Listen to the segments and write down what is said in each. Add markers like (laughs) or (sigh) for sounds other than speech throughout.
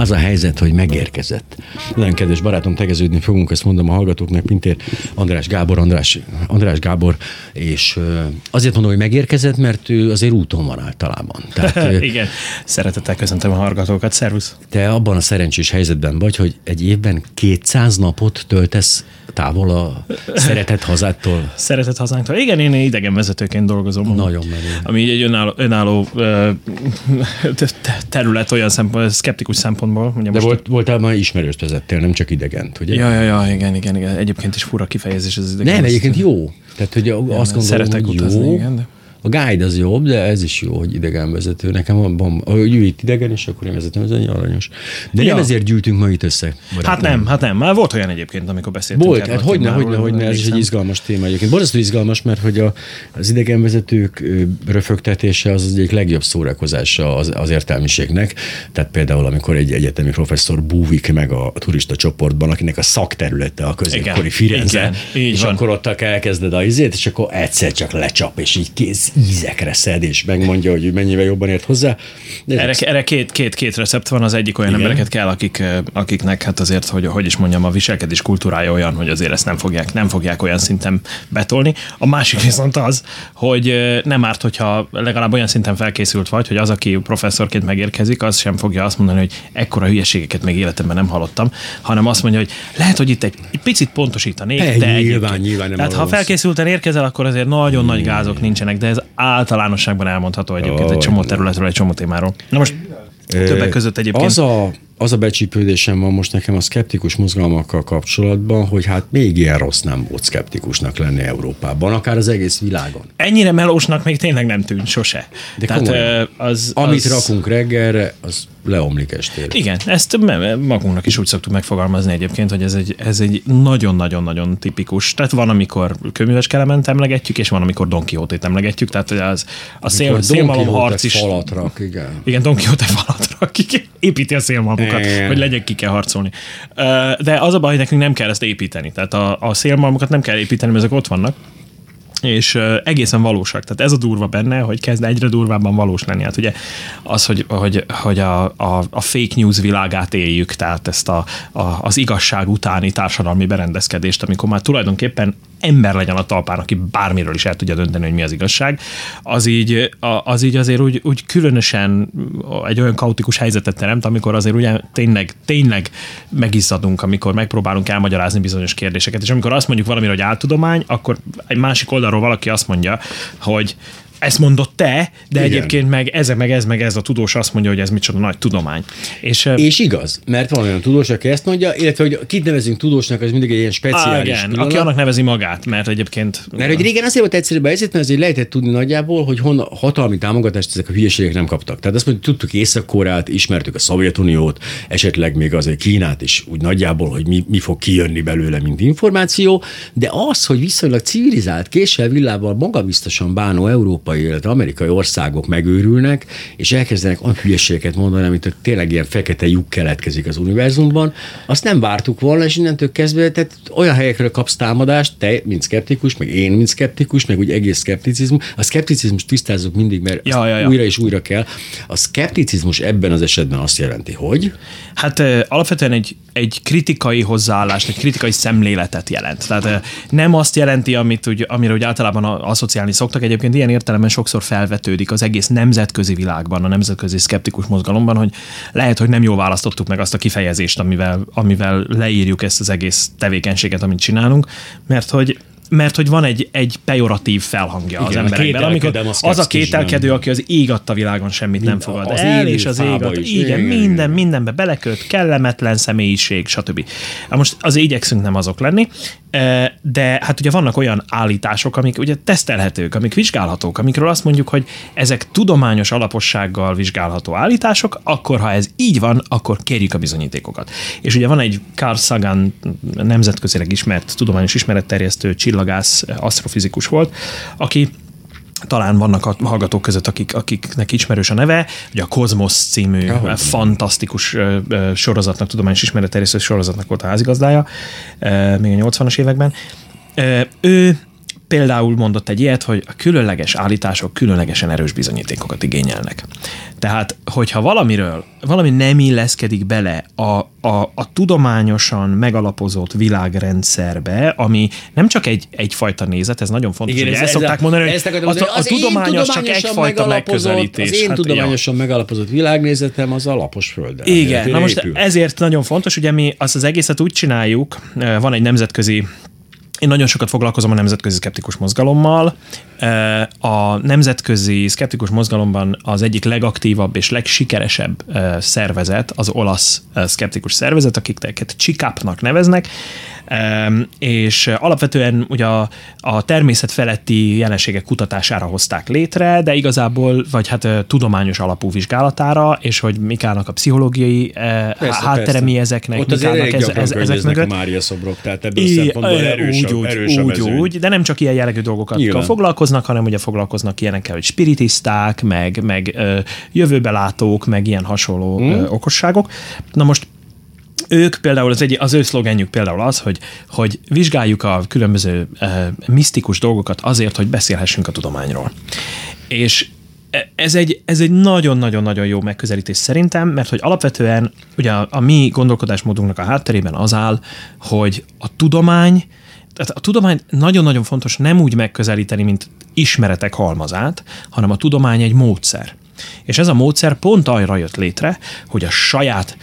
az a helyzet, hogy megérkezett. Nagyon kedves barátom, tegeződni fogunk, ezt mondom a hallgatóknak, Pintér András Gábor, András, András Gábor, és azért mondom, hogy megérkezett, mert ő azért úton van általában. Tehát, (laughs) Igen, szeretettel köszöntöm a hallgatókat, szervusz. Te abban a szerencsés helyzetben vagy, hogy egy évben 200 napot töltesz távol a szeretett hazától. (laughs) Szeretett hazánktól. Igen, én idegenvezetőként dolgozom. Nagyon menő. Ami egy önálló, önálló (laughs) terület olyan szempont, szkeptikus szempontból. Ugye De most volt, voltál már ismerős vezettél, nem csak idegent, ugye? Ja, ja, ja, igen, igen, igen. Egyébként is fura kifejezés az idegen. Nem, egyébként jó. Tehát, hogy azt gondolom, Szeretek hogy jó. igen, de... A guide az jobb, de ez is jó, hogy idegenvezető. Nekem van, van hogy ő itt idegen, és akkor én vezetem, ez egy aranyos. De ja. nem ezért gyűltünk ma itt össze. Barátom. Hát nem, hát nem. Már volt olyan egyébként, amikor beszéltünk. Volt, hát hogyne, hogyne, hogyne, ez is egy izgalmas téma egyébként. Borzasztó izgalmas, mert hogy a, az idegenvezetők röfögtetése az az egyik legjobb szórakozása az, az értelmiségnek. Tehát például, amikor egy egyetemi professzor búvik meg a turista csoportban, akinek a szakterülete a középkori Firenze, Igen, és van. akkor ott elkezded a izét, és akkor egyszer csak lecsap, és így kész ízekre szed, és megmondja, hogy mennyivel jobban ért hozzá. De erre, erre két, két, két recept van, az egyik olyan Igen. embereket kell, akik, akiknek hát azért, hogy, hogy is mondjam, a viselkedés kultúrája olyan, hogy azért ezt nem fogják, nem fogják olyan szinten betolni. A másik viszont az, hogy nem árt, hogyha legalább olyan szinten felkészült vagy, hogy az, aki professzorként megérkezik, az sem fogja azt mondani, hogy ekkora hülyeségeket még életemben nem hallottam, hanem azt mondja, hogy lehet, hogy itt egy, egy picit pontosítanék, de nyilván, nyilván, nyilván nem Tehát ha felkészülten érkezel, akkor azért nagyon nagy gázok nincsenek, de ez általánosságban elmondható egyébként oh, egy csomó területről, egy csomó témáról. Na most többek között egyébként... Az a az a becsípődésem van most nekem a szkeptikus mozgalmakkal kapcsolatban, hogy hát még ilyen rossz nem volt szkeptikusnak lenni Európában, akár az egész világon. Ennyire melósnak még tényleg nem tűnt sose. De Tehát, komolyan, az, amit az... rakunk reggelre, az leomlik estére. Igen, ezt magunknak is úgy szoktuk megfogalmazni egyébként, hogy ez egy, ez egy nagyon-nagyon-nagyon tipikus. Tehát van, amikor köműves kelement emlegetjük, és van, amikor Don Quixote-t emlegetjük, tehát hogy az a szél, szélmalom harc is. Falat rak, igen. Igen, Don Quixote falat rak, igen. építi a szélmalom szélmalmokat, hogy legyek ki kell harcolni. De az a baj, hogy nekünk nem kell ezt építeni. Tehát a, a szélmalmokat nem kell építeni, mert ezek ott vannak és egészen valósak. Tehát ez a durva benne, hogy kezd egyre durvábban valós lenni. Hát ugye az, hogy, hogy, hogy a, a, a fake news világát éljük, tehát ezt a, a, az igazság utáni társadalmi berendezkedést, amikor már tulajdonképpen ember legyen a talpán, aki bármiről is el tudja dönteni, hogy mi az igazság, az így, az így azért úgy, úgy különösen egy olyan kaotikus helyzetet teremt, amikor azért ugye tényleg, tényleg megizzadunk, amikor megpróbálunk elmagyarázni bizonyos kérdéseket, és amikor azt mondjuk valamire, hogy áltudomány, akkor egy másik oldalról valaki azt mondja, hogy ezt mondott te, de Igen. egyébként meg ez, meg ez, meg ez a tudós azt mondja, hogy ez micsoda nagy tudomány. És, és igaz, mert van olyan tudós, aki ezt mondja, illetve hogy kit nevezünk tudósnak, az mindig egy ilyen speciális. igen, aki annak nevezi magát, mert egyébként. Mert hogy régen azért volt egyszerűbb a helyzet, mert azért lehetett tudni nagyjából, hogy hon hatalmi támogatást ezek a hülyeségek nem kaptak. Tehát azt mondjuk, tudtuk Észak-Koreát, ismertük a Szovjetuniót, esetleg még azért Kínát is úgy nagyjából, hogy mi, mi fog kijönni belőle, mint információ, de az, hogy viszonylag civilizált, késsel villával magabiztosan bánó Európa európai, illetve amerikai országok megőrülnek, és elkezdenek olyan hülyeségeket mondani, amit tényleg ilyen fekete lyuk keletkezik az univerzumban, azt nem vártuk volna, és innentől kezdve tehát olyan helyekről kapsz támadást, te, mint szkeptikus, meg én, mint szkeptikus, meg úgy egész szkepticizmus. A szkepticizmus tisztázzuk mindig, mert ja, ja, ja. újra és újra kell. A szkepticizmus ebben az esetben azt jelenti, hogy? Hát alapvetően egy, egy kritikai hozzáállást, egy kritikai szemléletet jelent. Tehát nem azt jelenti, amit úgy, amire úgy általában asszociálni szoktak. Egyébként ilyen értelem értelemben sokszor felvetődik az egész nemzetközi világban, a nemzetközi szkeptikus mozgalomban, hogy lehet, hogy nem jól választottuk meg azt a kifejezést, amivel, amivel leírjuk ezt az egész tevékenységet, amit csinálunk, mert hogy mert hogy van egy, egy pejoratív felhangja Igen, az emberekben, amikor az a kételkedő, aki az ég adta világon semmit nem fogad az el, és az ég ad, igen, minden, mindenbe beleköt, kellemetlen személyiség, stb. Most az igyekszünk nem azok lenni, de hát ugye vannak olyan állítások, amik ugye tesztelhetők, amik vizsgálhatók, amikről azt mondjuk, hogy ezek tudományos alapossággal vizsgálható állítások, akkor ha ez így van, akkor kérjük a bizonyítékokat. És ugye van egy Carl Sagan nemzetközileg ismert, tudományos ismeretterjesztő csillagász, asztrofizikus volt, aki talán vannak a hallgatók között, akik, akiknek ismerős a neve, ugye a Kozmos című Ahogy. fantasztikus sorozatnak, tudományos ismeretterjesztő sorozatnak volt a házigazdája, még a 80-as években. Ő például mondott egy ilyet, hogy a különleges állítások különlegesen erős bizonyítékokat igényelnek. Tehát, hogyha valamiről, valami nem illeszkedik bele a, a, a tudományosan megalapozott világrendszerbe, ami nem csak egy, egyfajta nézet, ez nagyon fontos, Igen, hogy ez, ezt szokták mondani, hogy a, a, a tudományos csak egyfajta megközelítés. Az én hát, tudományosan ja. megalapozott világnézetem az a lapos földön. Igen, na most épül. ezért nagyon fontos, ugye mi azt az egészet úgy csináljuk, van egy nemzetközi én nagyon sokat foglalkozom a nemzetközi szkeptikus mozgalommal. A nemzetközi szkeptikus mozgalomban az egyik legaktívabb és legsikeresebb szervezet az olasz szkeptikus szervezet, akiket Csikápnak neveznek, és alapvetően ugye a, a természet feletti jelenségek kutatására hozták létre, de igazából, vagy hát tudományos alapú vizsgálatára, és hogy mik állnak a pszichológiai persze, háttere persze. mi ezeknek, Ott mik állnak ez, ez, ezek mögött. a Mária szobrok, tehát ebből I, szempontból erős, úgy, úgy, úgy, úgy, de nem csak ilyen jellegű dolgokat Nyilván. foglalkoznak, hanem ugye foglalkoznak ilyenekkel, hogy spiritisták, meg, meg jövőbelátók, meg ilyen hasonló hmm. okosságok. Na most ők például, az, egy, az ő szlogenjük például az, hogy, hogy vizsgáljuk a különböző e, misztikus dolgokat azért, hogy beszélhessünk a tudományról. És ez egy, ez egy nagyon-nagyon-nagyon jó megközelítés szerintem, mert hogy alapvetően ugye a, a mi gondolkodásmódunknak a hátterében az áll, hogy a tudomány, tehát a tudomány nagyon-nagyon fontos nem úgy megközelíteni, mint ismeretek halmazát, hanem a tudomány egy módszer. És ez a módszer pont arra jött létre, hogy a saját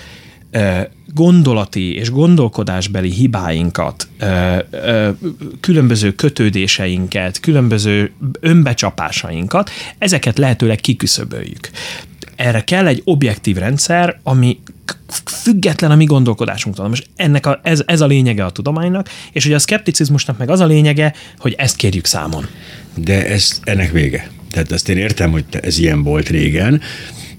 gondolati és gondolkodásbeli hibáinkat, különböző kötődéseinket, különböző önbecsapásainkat, ezeket lehetőleg kiküszöböljük. Erre kell egy objektív rendszer, ami független a mi gondolkodásunktól. Most ennek a, ez, ez a lényege a tudománynak, és hogy a szkepticizmusnak meg az a lényege, hogy ezt kérjük számon. De ez ennek vége. Tehát ezt én értem, hogy ez ilyen volt régen,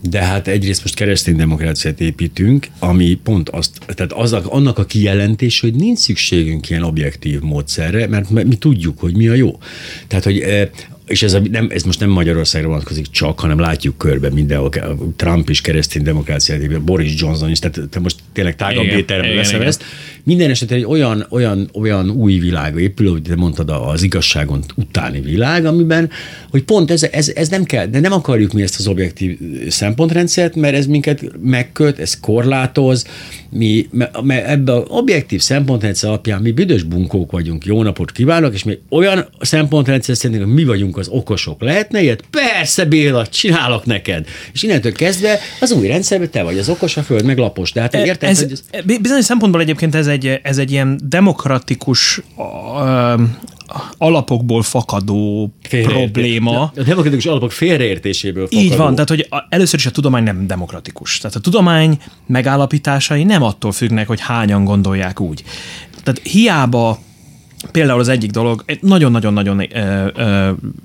de hát egyrészt most keresztény demokráciát építünk, ami pont azt, tehát az, annak a kijelentés, hogy nincs szükségünk ilyen objektív módszerre, mert mi tudjuk, hogy mi a jó. Tehát, hogy eh, és ez, a, nem, ez most nem Magyarországra vonatkozik csak, hanem látjuk körbe mindenhol, Trump is keresztény demokráciát, Boris Johnson is, tehát te most tényleg tágabb étterembe veszem ezt. Minden esetben egy olyan, olyan, olyan új világ épül, hogy te mondtad, az igazságon utáni világ, amiben, hogy pont ez, ez, ez nem kell, de nem akarjuk mi ezt az objektív szempontrendszert, mert ez minket megköt, ez korlátoz, mi, mert ebbe az objektív szempontrendszer alapján mi büdös bunkók vagyunk, jó napot kívánok, és mi olyan szempontrendszer szerint, hogy mi vagyunk az okosok. Lehetne ilyet? Persze, Béla, csinálok neked. És innentől kezdve az új rendszerben te vagy az okos, a föld meg lapos. De hát e, érted, ez, hogy ez... Bizonyos szempontból egyébként ez egy, ez egy ilyen demokratikus uh, alapokból fakadó probléma. A demokratikus alapok félreértéséből fakadó. Így van, tehát hogy először is a tudomány nem demokratikus. Tehát a tudomány megállapításai nem attól függnek, hogy hányan gondolják úgy. Tehát hiába Például az egyik dolog, egy nagyon-nagyon-nagyon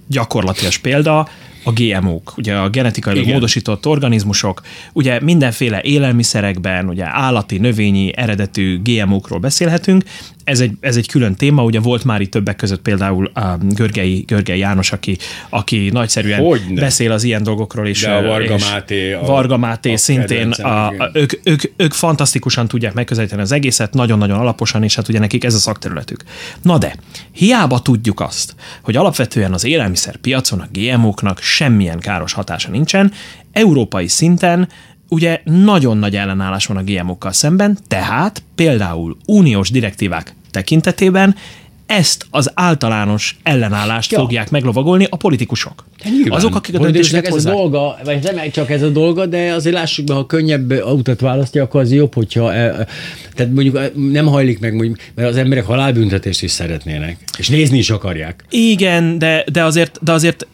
gyakorlatias példa, a GMO-k, ugye a genetikai módosított organizmusok, ugye mindenféle élelmiszerekben, ugye állati, növényi, eredetű GMO-król beszélhetünk, ez egy, ez egy külön téma, ugye volt már itt többek között például a Görgei, Görgei János, aki, aki nagyszerűen Hogyne. beszél az ilyen dolgokról is. De a Varga Máté. A, Varga Máté a szintén, a, a, ők, ők, ők fantasztikusan tudják megközelíteni az egészet, nagyon-nagyon alaposan, és hát ugye nekik ez a szakterületük. Na de, hiába tudjuk azt, hogy alapvetően az élelmiszerpiacon a GMO-knak semmilyen káros hatása nincsen, európai szinten ugye nagyon nagy ellenállás van a GMO-kkal szemben, tehát például uniós direktívák tekintetében ezt az általános ellenállást ja. fogják meglovagolni a politikusok. Nyilván. Azok, akik a döntéseket ez a dolga, vagy nem csak ez a dolga, de azért lássuk be, ha könnyebb autót választja, akkor az jobb, hogyha e, tehát mondjuk e, nem hajlik meg, mondjuk, mert az emberek halálbüntetést is szeretnének, és nézni is akarják. Igen, de, de, azért, de azért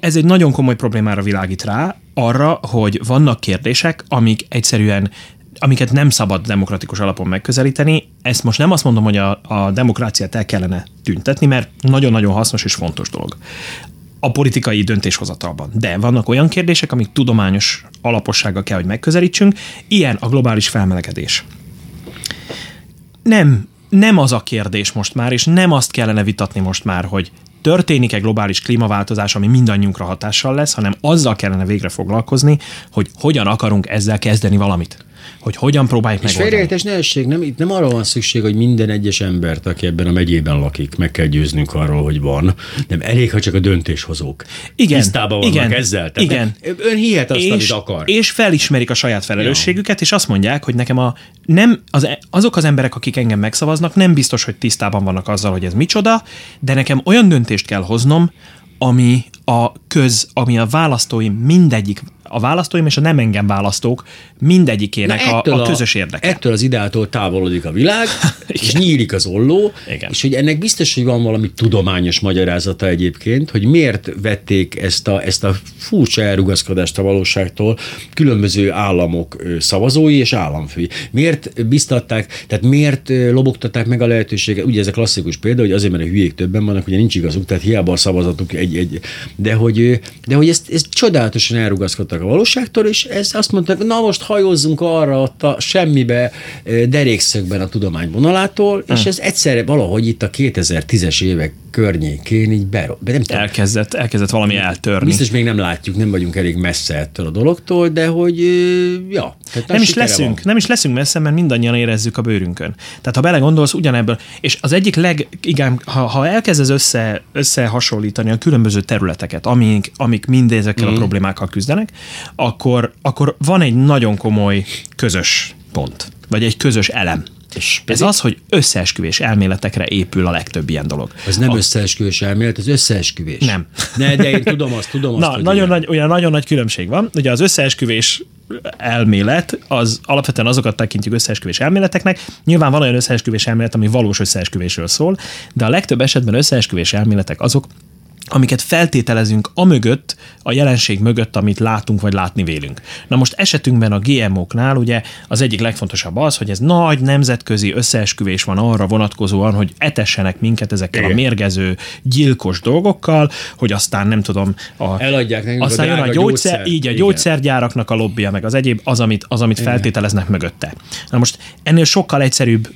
ez egy nagyon komoly problémára világít rá, arra, hogy vannak kérdések, amik egyszerűen amiket nem szabad demokratikus alapon megközelíteni. Ezt most nem azt mondom, hogy a, a demokráciát el kellene tüntetni, mert nagyon-nagyon hasznos és fontos dolog a politikai döntéshozatalban. De vannak olyan kérdések, amik tudományos alapossággal kell, hogy megközelítsünk, ilyen a globális felmelegedés. Nem, nem az a kérdés most már, és nem azt kellene vitatni most már, hogy történik-e globális klímaváltozás, ami mindannyiunkra hatással lesz, hanem azzal kellene végre foglalkozni, hogy hogyan akarunk ezzel kezdeni valamit. Hogy hogyan próbáljuk És megoldani. félreértés ne esség, nem, itt nem arra van szükség, hogy minden egyes embert, aki ebben a megyében lakik, meg kell győznünk arról, hogy van. Nem elég, ha csak a döntéshozók Igen, tisztában vannak igen, ezzel. Tehát igen. Ön hihet azt, és, amit akar. és felismerik a saját felelősségüket, és azt mondják, hogy nekem a, nem, az, e- azok az emberek, akik engem megszavaznak, nem biztos, hogy tisztában vannak azzal, hogy ez micsoda, de nekem olyan döntést kell hoznom, ami a köz, ami a választóim mindegyik, a választóim és a nem engem választók mindegyikének a, a közös érdeke. Ettől az ideától távolodik a világ, (laughs) és nyílik az olló, Igen. és hogy ennek biztos, hogy van valami tudományos magyarázata egyébként, hogy miért vették ezt a, ezt a furcsa elrugaszkodást a valóságtól különböző államok szavazói és államfői. Miért biztatták, tehát miért lobogtatták meg a lehetőséget, ugye ez a klasszikus példa, hogy azért, mert a hülyék többen vannak, ugye nincs igazuk, tehát hiába a szavazatuk egy, egy de hogy, de hogy ezt, ezt csodálatosan elrugaszkodtak a valóságtól, és ez azt mondták, na most hajózzunk arra ott a semmibe derékszögben a tudomány vonalától, és ez egyszerre valahogy itt a 2010-es évek környékén így be, nem tudom, Elkezdett, elkezdett valami eltörni. Biztos még nem látjuk, nem vagyunk elég messze ettől a dologtól, de hogy ja. Tehát nem is leszünk, van. nem is leszünk messze, mert mindannyian érezzük a bőrünkön. Tehát ha belegondolsz, ugyanebből, és az egyik leg, igen, ha, ha elkezdesz össze, összehasonlítani a különböző területeket, amik, amik mindezekkel mm. a problémákkal küzdenek, akkor, akkor van egy nagyon komoly közös pont, vagy egy közös elem. És ez az, hogy összeesküvés elméletekre épül a legtöbb ilyen dolog. Ez nem összeesküvés elmélet, ez összeesküvés. Nem. Ne, de én tudom azt, tudom azt, Na, hogy nagyon nagy, olyan nagyon nagy különbség van. Ugye az összeesküvés elmélet, az alapvetően azokat tekintjük összeesküvés elméleteknek. Nyilván van olyan összeesküvés elmélet, ami valós összeesküvésről szól, de a legtöbb esetben összeesküvés elméletek azok, amiket feltételezünk a mögött, a jelenség mögött, amit látunk vagy látni vélünk. Na most esetünkben a GMO-knál ugye az egyik legfontosabb az, hogy ez nagy nemzetközi összeesküvés van arra vonatkozóan, hogy etessenek minket ezekkel Igen. a mérgező, gyilkos dolgokkal, hogy aztán nem tudom, a, Eladják nekünk a aztán jön a gyógyszer, gyógyszer. így a Igen. gyógyszergyáraknak a lobbija, meg az egyéb, az, amit, az, amit feltételeznek mögötte. Na most ennél sokkal egyszerűbb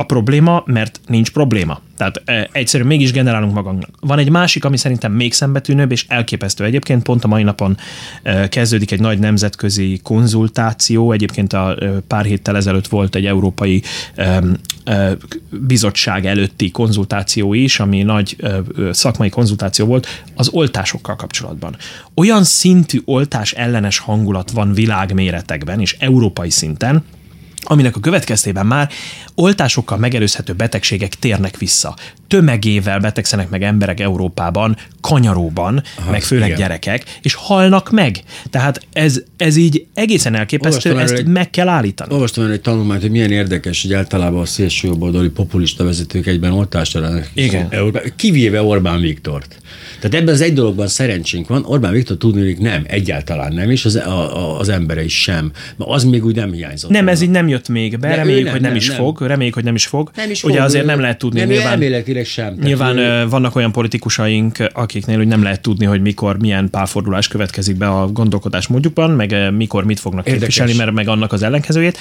a probléma, mert nincs probléma. Tehát e, egyszerűen mégis generálunk magunknak. Van egy másik, ami szerintem még szembetűnőbb, és elképesztő egyébként. Pont a mai napon e, kezdődik egy nagy nemzetközi konzultáció. Egyébként a e, pár héttel ezelőtt volt egy európai e, e, bizottság előtti konzultáció is, ami nagy e, szakmai konzultáció volt az oltásokkal kapcsolatban. Olyan szintű oltás ellenes hangulat van világméretekben és európai szinten, aminek a következtében már oltásokkal megelőzhető betegségek térnek vissza. Tömegével betegszenek meg emberek Európában, kanyaróban, Aha, meg főleg igen. gyerekek, és halnak meg. Tehát ez, ez így egészen elképesztő, Olvastam ezt egy- meg kell állítani. Olvastam erről egy tanulmányt, hogy milyen érdekes, hogy általában a szélsőjobboldali populista vezetők egyben oltást ellenek. Igen. Kivéve Orbán Viktort. Tehát ebben az egy dologban szerencsénk van, Orbán Viktor tudni, hogy nem, egyáltalán nem, és az, a, a, az embere is sem. Az még úgy nem hiányzott. Nem, volna. ez így nem jött még be, De reméljük, nem, hogy nem, nem, is nem. fog, reméljük, hogy nem is fog. nem is Ugye fog, azért nem lehet tudni, nem, nyilván, elméletileg sem. Tehát Nyilván ő- vannak olyan politikusaink, akiknél hogy nem lehet tudni, hogy mikor milyen pálfordulás következik be a gondolkodás módjukban, meg mikor mit fognak Érdekes. képviselni, mert meg annak az ellenkezőjét.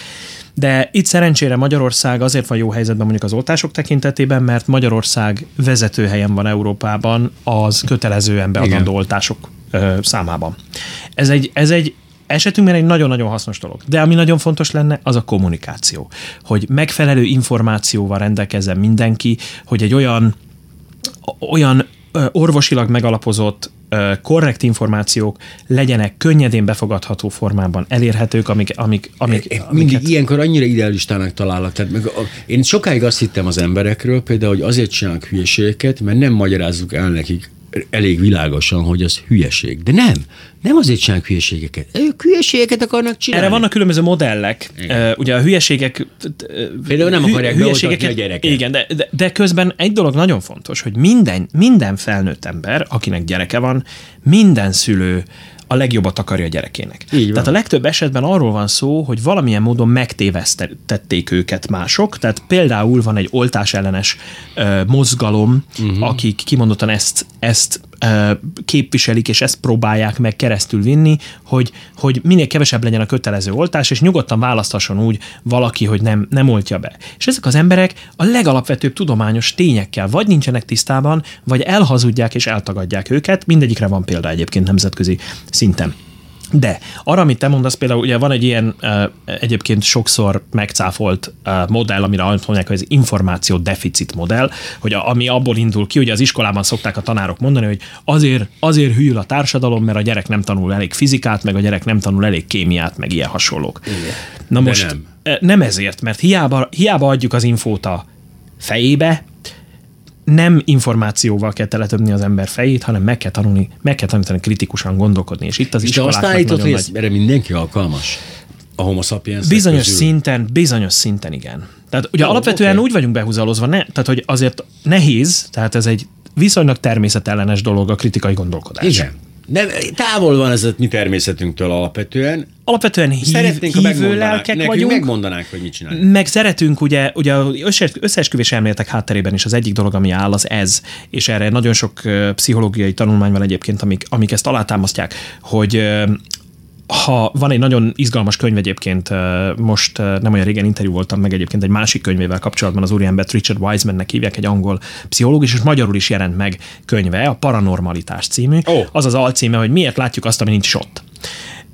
De itt szerencsére Magyarország azért van jó helyzetben mondjuk az oltások tekintetében, mert Magyarország vezető helyen van Európában az kötelezően beadandó Igen. oltások ö, számában. Ez egy, ez egy esetünkben egy nagyon-nagyon hasznos dolog. De ami nagyon fontos lenne, az a kommunikáció. Hogy megfelelő információval rendelkezzen mindenki, hogy egy olyan olyan orvosilag megalapozott, korrekt információk legyenek könnyedén befogadható formában elérhetők, amik, amik, amik, amiket- mindig ilyenkor annyira idealistának találok. Tehát meg a, én sokáig azt hittem az emberekről, például, hogy azért csinálnak hülyeségeket, mert nem magyarázzuk el nekik elég világosan, hogy az hülyeség. De nem, nem azért csinálnak hülyeségeket. Ők hülyeségeket akarnak csinálni. Erre vannak különböző modellek. Igen. Uh, ugye a hülyeségek... Például nem akarják beoltatni a gyereket. Igen, de, de, de közben egy dolog nagyon fontos, hogy minden, minden felnőtt ember, akinek gyereke van, minden szülő a legjobbat akarja a gyerekének. Így van. Tehát a legtöbb esetben arról van szó, hogy valamilyen módon megtévesztették őket mások, tehát például van egy oltás ellenes ö, mozgalom, uh-huh. akik kimondottan ezt, ezt képviselik, és ezt próbálják meg keresztül vinni, hogy, hogy minél kevesebb legyen a kötelező oltás, és nyugodtan választhasson úgy valaki, hogy nem, nem oltja be. És ezek az emberek a legalapvetőbb tudományos tényekkel vagy nincsenek tisztában, vagy elhazudják és eltagadják őket. Mindegyikre van példa egyébként nemzetközi szinten. De arra, amit te mondasz, például ugye van egy ilyen egyébként sokszor megcáfolt modell, amire azt mondják, hogy ez információ deficit modell, hogy a, ami abból indul ki, hogy az iskolában szokták a tanárok mondani, hogy azért, azért hűl a társadalom, mert a gyerek nem tanul elég fizikát, meg a gyerek nem tanul elég kémiát, meg ilyen hasonlók. Igen. Na De most nem. nem. nem ezért, mert hiába, hiába adjuk az infót a fejébe, nem információval kell teletöbni az ember fejét, hanem meg kell tanulni, meg kell tanítani kritikusan gondolkodni. És itt az És te azt iskoláknak állítod, hogy nagy... erre mindenki alkalmas? A homo sapiens Bizonyos közül? szinten, bizonyos szinten igen. Tehát ugye Jó, alapvetően oké. úgy vagyunk behúzalozva, ne, tehát hogy azért nehéz, tehát ez egy viszonylag természetellenes dolog a kritikai gondolkodás. Igen. Nem, távol van ez a mi természetünktől alapvetően. Alapvetően hív, Szeretnénk, hívő megmondanák, lelkek nekünk vagyunk, megmondanánk, hogy mit csinálunk. meg szeretünk, ugye, ugye az összeesküvés elméletek hátterében is az egyik dolog, ami áll, az ez, és erre nagyon sok pszichológiai tanulmány van egyébként, amik, amik ezt alátámasztják, hogy ha van egy nagyon izgalmas könyv egyébként, most nem olyan régen interjú voltam meg egyébként egy másik könyvével kapcsolatban, az úriembert Richard Wisemannek hívják, egy angol pszichológus, és magyarul is jelent meg könyve, a Paranormalitás című. Ó. Az az alcíme, hogy miért látjuk azt, ami nincs ott.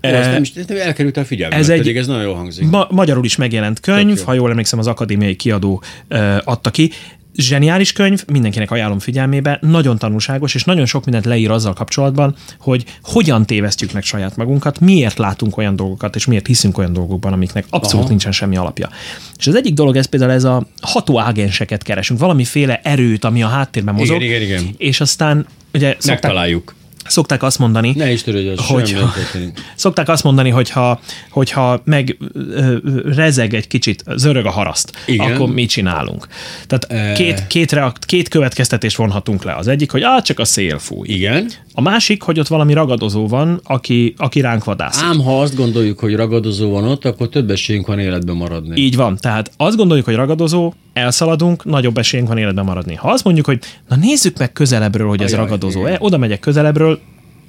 Ó, ez nem, is- nem elkerült a figyelmet, ez ez egy- pedig ez nagyon jól hangzik. Ma- magyarul is megjelent könyv, Tök jó. ha jól emlékszem, az akadémiai kiadó ö, adta ki. Zseniális könyv, mindenkinek ajánlom figyelmébe, nagyon tanulságos, és nagyon sok mindent leír azzal kapcsolatban, hogy hogyan tévesztjük meg saját magunkat, miért látunk olyan dolgokat, és miért hiszünk olyan dolgokban, amiknek abszolút Aha. nincsen semmi alapja. És az egyik dolog ez például ez a hatóágenseket keresünk, valamiféle erőt, ami a háttérben mozog, igen, igen. és aztán ugye szokták, Megtaláljuk. Szokták azt mondani, Ne is törődj, az Hogy- semmi nem történik. Szokták azt mondani, hogyha, hogyha meg ö, rezeg egy kicsit, zörög a haraszt, Igen. akkor mit csinálunk? Tehát Eh. két, két, reakt, két következtetést vonhatunk le. Az egyik, hogy á, csak a szél fúj. Igen. A másik, hogy ott valami ragadozó van, aki, aki ránk vadászik. Ám ha azt gondoljuk, hogy ragadozó van ott, akkor több esélyünk van életben maradni. Így van. Tehát azt gondoljuk, hogy ragadozó, elszaladunk, nagyobb esélyünk van életben maradni. Ha azt mondjuk, hogy na nézzük meg közelebbről, hogy ez Ajaj, ragadozó, igen. e, oda megyek közelebbről,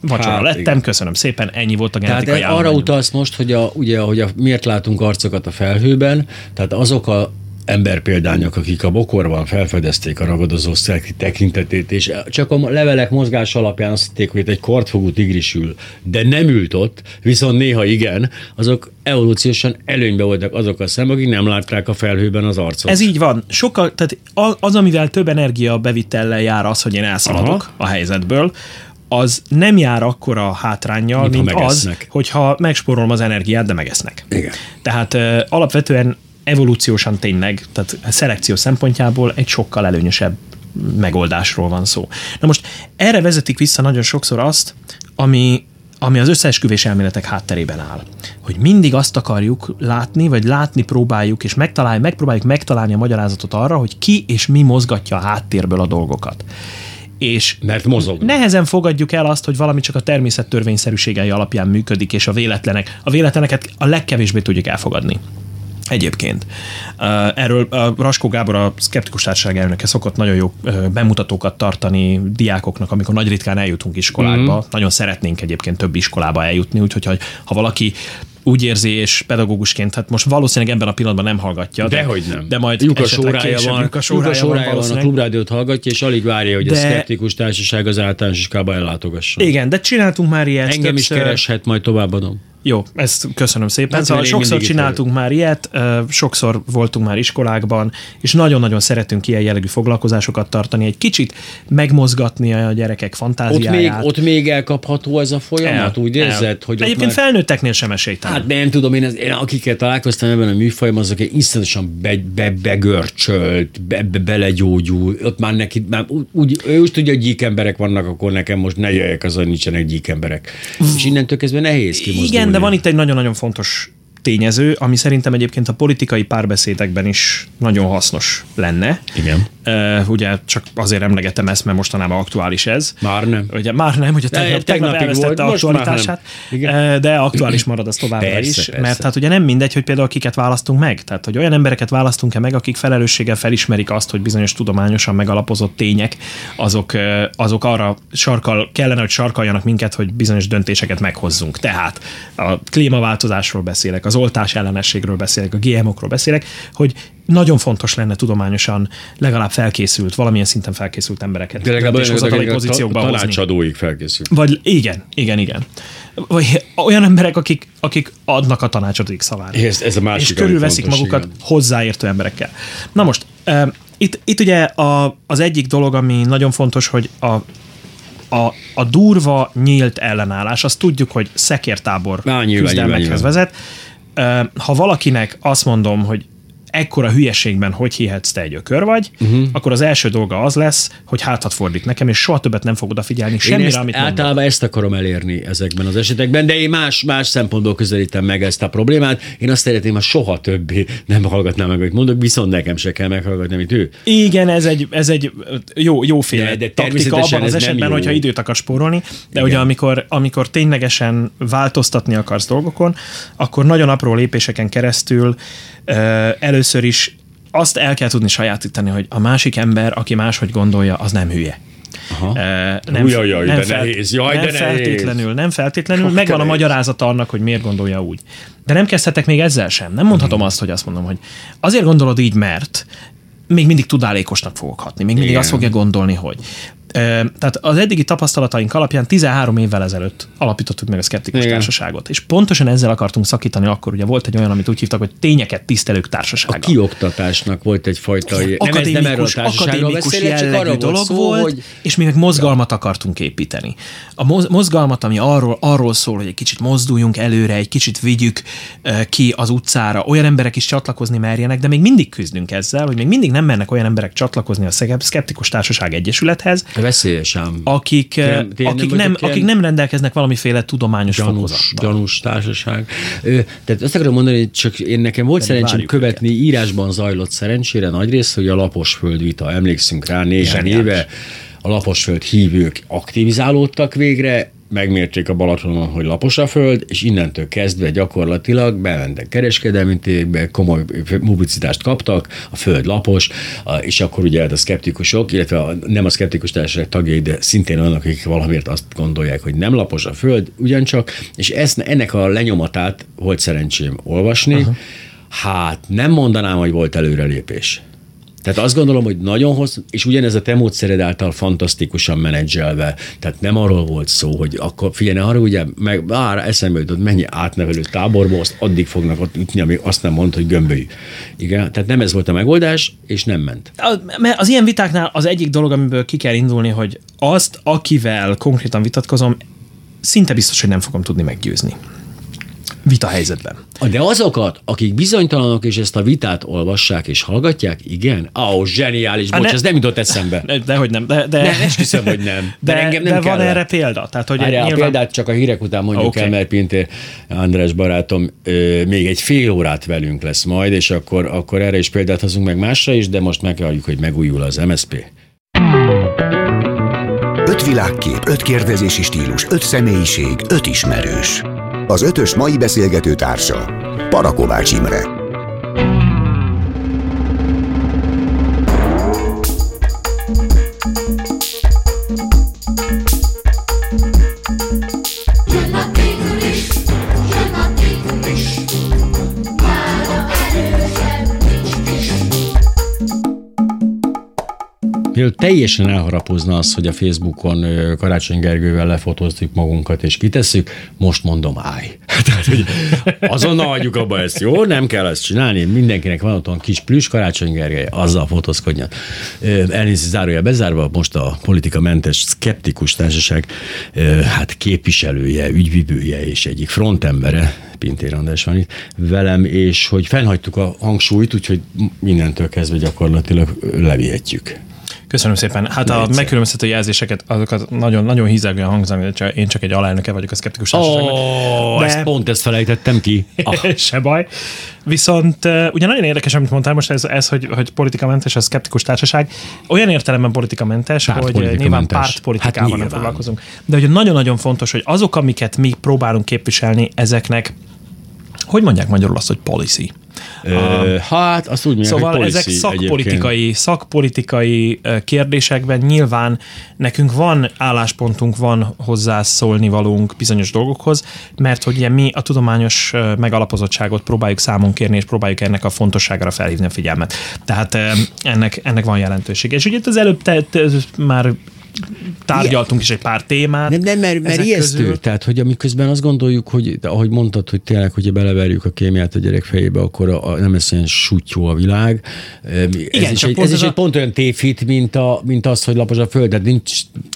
vacsora Hát, lettem, igen. köszönöm szépen, ennyi volt a Tehát genetikai arra állományom. utalsz most, hogy a, ugye, hogy a, miért látunk arcokat a felhőben, tehát azok a emberpéldányok, akik a bokorban felfedezték a ragadozó szelki tekintetét, és csak a levelek mozgás alapján azt hitték, hogy itt egy kortfogú tigris ül, de nem ült ott, viszont néha igen, azok evolúciósan előnybe voltak azok a szemek, akik nem látták a felhőben az arcot. Ez így van. Sokkal, tehát az, amivel több energia bevitellel jár az, hogy én elszaladok Aha. A helyzetből, az nem jár akkora hátrányjal, Mint ha mint, mint az, hogyha megspórolom az energiát, de megesznek. Igen. Tehát ö, alapvetően evolúciósan tényleg, tehát szelekció szempontjából egy sokkal előnyösebb megoldásról van szó. Na most erre vezetik vissza nagyon sokszor azt, ami, ami az összeesküvés elméletek hátterében áll. Hogy mindig azt akarjuk látni, vagy látni próbáljuk, és megtaláljuk, megpróbáljuk megtalálni a magyarázatot arra, hogy ki és mi mozgatja a háttérből a dolgokat. És Mert mozog. nehezen fogadjuk el azt, hogy valami csak a természet törvényszerűségei alapján működik, és a véletlenek, a véletleneket a legkevésbé tudjuk elfogadni. Egyébként. Erről a Raskó Gábor, a Szkeptikus Társaság elnöke szokott nagyon jó bemutatókat tartani diákoknak, amikor nagy ritkán eljutunk iskolákba. Mm. Nagyon szeretnénk egyébként több iskolába eljutni, úgyhogy ha, ha valaki úgy érzi, és pedagógusként, hát most valószínűleg ebben a pillanatban nem hallgatja. de- Dehogy nem. De majd Lyukas órája van, Lyukas Lyukas órája van órája van, a klubrádiót hallgatja, és alig várja, hogy a De- szkeptikus társaság az általános iskolába ellátogasson. Igen, de csináltunk már ilyet. Engem is többször. kereshet, majd továbbadom. Jó, ezt köszönöm szépen. Hát, szóval sokszor itt csináltunk már ilyet, sokszor voltunk már iskolákban, és nagyon-nagyon szeretünk ilyen jellegű foglalkozásokat tartani, egy kicsit megmozgatni a gyerekek Ott fantáziáját. még, ott még elkapható ez a folyamat? Úgy érzed, hogy ott Egyébként már... felnőtteknél sem esélytelen. Hát nem tudom, én, ez, én akikkel találkoztam ebben a műfajban, azok egy iszonyatosan be, be, begörcsölt, be, be, belegyógyul, ott már neki, már úgy- ő úgy tudja, hogy gyík emberek vannak, akkor nekem most ne jöjjek az, hogy nincsenek gyík emberek. És innentől kezdve nehéz kimozdulni. Igen, de van itt egy nagyon-nagyon fontos tényező, ami szerintem egyébként a politikai párbeszédekben is nagyon hasznos lenne. Igen. Uh, ugye csak azért emlegetem ezt, mert mostanában aktuális ez. Már nem. Ugye már nem, hogy a tegnap, tegnap elvesztette volt, aktualitását, de aktuális marad az továbbra Persze, is, persze. mert hát ugye nem mindegy, hogy például kiket választunk meg, tehát hogy olyan embereket választunk-e meg, akik felelősséggel felismerik azt, hogy bizonyos tudományosan megalapozott tények, azok, azok arra sarkal, kellene, hogy sarkaljanak minket, hogy bizonyos döntéseket meghozzunk. Tehát a klímaváltozásról beszélek, az az oltás ellenességről beszélek, a GMO-król beszélek, hogy nagyon fontos lenne tudományosan legalább felkészült, valamilyen szinten felkészült embereket. De legalább döntéshozatali pozíciókba ta, tanácsadóig felkészült. Vagy igen, igen, igen. Vagy olyan emberek, akik, akik adnak a tanácsadóik szavára. Ez- ez a másik, És körülveszik fontos, magukat igen. hozzáértő emberekkel. Na most, eh, itt, itt ugye a, az egyik dolog, ami nagyon fontos, hogy a, a, a durva, nyílt ellenállás, azt tudjuk, hogy szekértábor Á, nyilván, küzdelmekhez nyilván, vezet. Ha valakinek azt mondom, hogy ekkora hülyeségben hogy hihetsz te egy ökör vagy, uh-huh. akkor az első dolga az lesz, hogy hátat fordít nekem, és soha többet nem fog odafigyelni semmire, ezt, amit mondok. általában ezt akarom elérni ezekben az esetekben, de én más, más szempontból közelítem meg ezt a problémát. Én azt szeretném, ha soha többé nem hallgatnám meg, amit mondok, viszont nekem se kell meghallgatni, amit ő. Igen, ez egy, ez egy jó, jóféle De- de, de taktika abban az esetben, jó. hogyha időt akar spórolni, de Igen. ugye amikor, amikor ténylegesen változtatni akarsz dolgokon, akkor nagyon apró lépéseken keresztül ö, először is azt el kell tudni sajátítani, hogy a másik ember, aki máshogy gondolja, az nem hülye. Aha. Uh, nem, Ujjaj, jaj, de nehéz, jaj, nem de nehéz. feltétlenül, nem feltétlenül, Hogy megvan a nehéz. magyarázata annak, hogy miért gondolja úgy. De nem kezdhetek még ezzel sem. Nem mondhatom Mhm. azt, hogy azt mondom, hogy azért gondolod így, mert még mindig tudálékosnak fogok hatni. Még mindig Igen. azt fogja gondolni, hogy. Tehát az eddigi tapasztalataink alapján 13 évvel ezelőtt alapítottuk meg a Skeptikus Igen. Társaságot. És pontosan ezzel akartunk szakítani akkor, ugye volt egy olyan, amit úgy hívtak, hogy tényeket tisztelők társasága. A kioktatásnak volt egyfajta... Nem, ez nem akadémikus, társaságról akadémikus jellegű dolog volt szó, volt, hogy és mi meg mozgalmat akartunk építeni. A moz- mozgalmat, ami arról, arról szól, hogy egy kicsit mozduljunk előre, egy kicsit vigyük ki az utcára, olyan emberek is csatlakozni merjenek, de még mindig küzdünk ezzel, hogy még mindig nem mernek olyan emberek csatlakozni a Szkeptikus Társaság Egyesülethez, veszélyes ám. akik, eh, Tényleg- tényleg akik, nem nem, ilyen- akik nem rendelkeznek valamiféle tudományos gyanús, fokozattal. gyanús társaság. Tehát azt akarom mondani, hogy csak én nekem volt szerencsém várjuk követni, írásban zajlott szerencsére nagy rész, hogy a Laposföld vita, emlékszünk rá néhány Zseniális. éve, a Laposföld hívők aktivizálódtak végre, megmérték a Balatonon, hogy lapos a föld, és innentől kezdve gyakorlatilag bementek kereskedelmi tévekbe, komoly publicitást kaptak, a föld lapos, és akkor ugye hát a szkeptikusok, illetve a, nem a szkeptikus társaság tagjai, de szintén olyanok, akik valamiért azt gondolják, hogy nem lapos a föld, ugyancsak, és ezt, ennek a lenyomatát volt szerencsém olvasni, uh-huh. hát nem mondanám, hogy volt előrelépés. Tehát azt gondolom, hogy nagyon hosszú, és ugyanez a te módszered által fantasztikusan menedzselve. Tehát nem arról volt szó, hogy akkor figyelj, arra ugye, meg már eszembe jutott, mennyi átnevelő táborba, azt addig fognak ott ütni, amíg azt nem mond, hogy gömbölyű. Igen, tehát nem ez volt a megoldás, és nem ment. A- Mert az ilyen vitáknál az egyik dolog, amiből ki kell indulni, hogy azt, akivel konkrétan vitatkozom, szinte biztos, hogy nem fogom tudni meggyőzni. Vita helyzetben. De azokat, akik bizonytalanok és ezt a vitát olvassák és hallgatják, igen? Ó, oh, zseniális, Há, bocs, ne- ez nem jutott eszembe. De, de hogy nem. De, de, Ne, esküszöm, hogy nem. De, De engem nem de van erre példa. Tehát, hogy Várjál, a nyilván, példát csak a hírek után mondjuk okay. el, mert Pintér András barátom ö, még egy fél órát velünk lesz majd, és akkor, akkor erre is példát hozunk meg másra is, de most meghalljuk, hogy megújul az MSP. Öt világkép, öt kérdezési stílus, öt személyiség, öt ismerős. Az ötös mai beszélgető társa Parakovács Imre. Mielőtt teljesen elharapozna az, hogy a Facebookon Karácsony Gergővel lefotóztuk magunkat és kitesszük, most mondom állj. (laughs) Tehát, hogy azonnal hagyjuk abba ezt, jó? Nem kell ezt csinálni, mindenkinek van otthon kis plüss Karácsony Gergely, azzal fotózkodjon. Elnézést zárója bezárva, most a politikamentes szkeptikus társaság hát képviselője, ügyvivője és egyik frontembere, Pintér András van itt velem, és hogy felhagytuk a hangsúlyt, úgyhogy mindentől kezdve gyakorlatilag levihetjük. Köszönöm szépen. Hát a megkülönböztető jelzéseket, azokat nagyon, nagyon hízelgően hangzani, de csak, én csak egy alelnöke vagyok a szkeptikus társaságnak. Ó, De- ezt pont ezt felejtettem ki. Ah, (laughs) Se baj. Viszont ugye nagyon érdekes, amit mondtál most, ez, ez hogy, hogy politikamentes, a szkeptikus társaság. Olyan értelemben politikamentes, hogy Pártpolitikamentes. nyilván Hát pártpolitikával nem nyilván. foglalkozunk. De hogy nagyon-nagyon fontos, hogy azok, amiket mi próbálunk képviselni, ezeknek hogy mondják magyarul azt, hogy policy? Hát, azt úgy mondják, Szóval ezek szakpolitikai, szakpolitikai ö, kérdésekben nyilván nekünk van álláspontunk, van hozzászólni valunk bizonyos dolgokhoz, mert hogy ugye mi a tudományos megalapozottságot próbáljuk számon kérni, és próbáljuk ennek a fontosságára felhívni a figyelmet. Tehát ennek, ennek van jelentősége. És ugye itt az előbb te, te, már tárgyaltunk is egy pár témát. Nem, nem, mert, mert ijesztő. közül. Tehát, hogy amiközben azt gondoljuk, hogy ahogy mondtad, hogy tényleg, hogyha beleverjük a kémiát a gyerek fejébe, akkor a, a, nem lesz olyan sutyó a világ. Ez Igen, is, csak egy, pont ez ez is a- egy pont olyan tévhit, mint, a, mint az, hogy lapos a föld, de nincs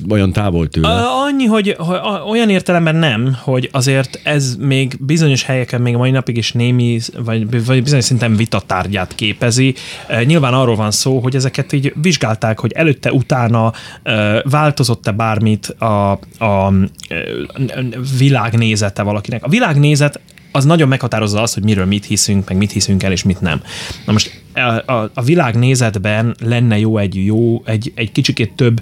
olyan távol tőle. Ö, Annyi, hogy, hogy a- olyan értelemben nem, hogy azért ez még bizonyos helyeken még a mai napig is némi, vagy, vagy bizonyos szinten vitatárgyát képezi. Nyilván arról van szó, hogy ezeket így vizsgálták, hogy előtte, utána változott-e bármit a, a világnézete valakinek. A világnézet az nagyon meghatározza azt, hogy miről mit hiszünk, meg mit hiszünk el, és mit nem. Na most a, a, a világnézetben lenne jó egy jó, egy, egy kicsikét több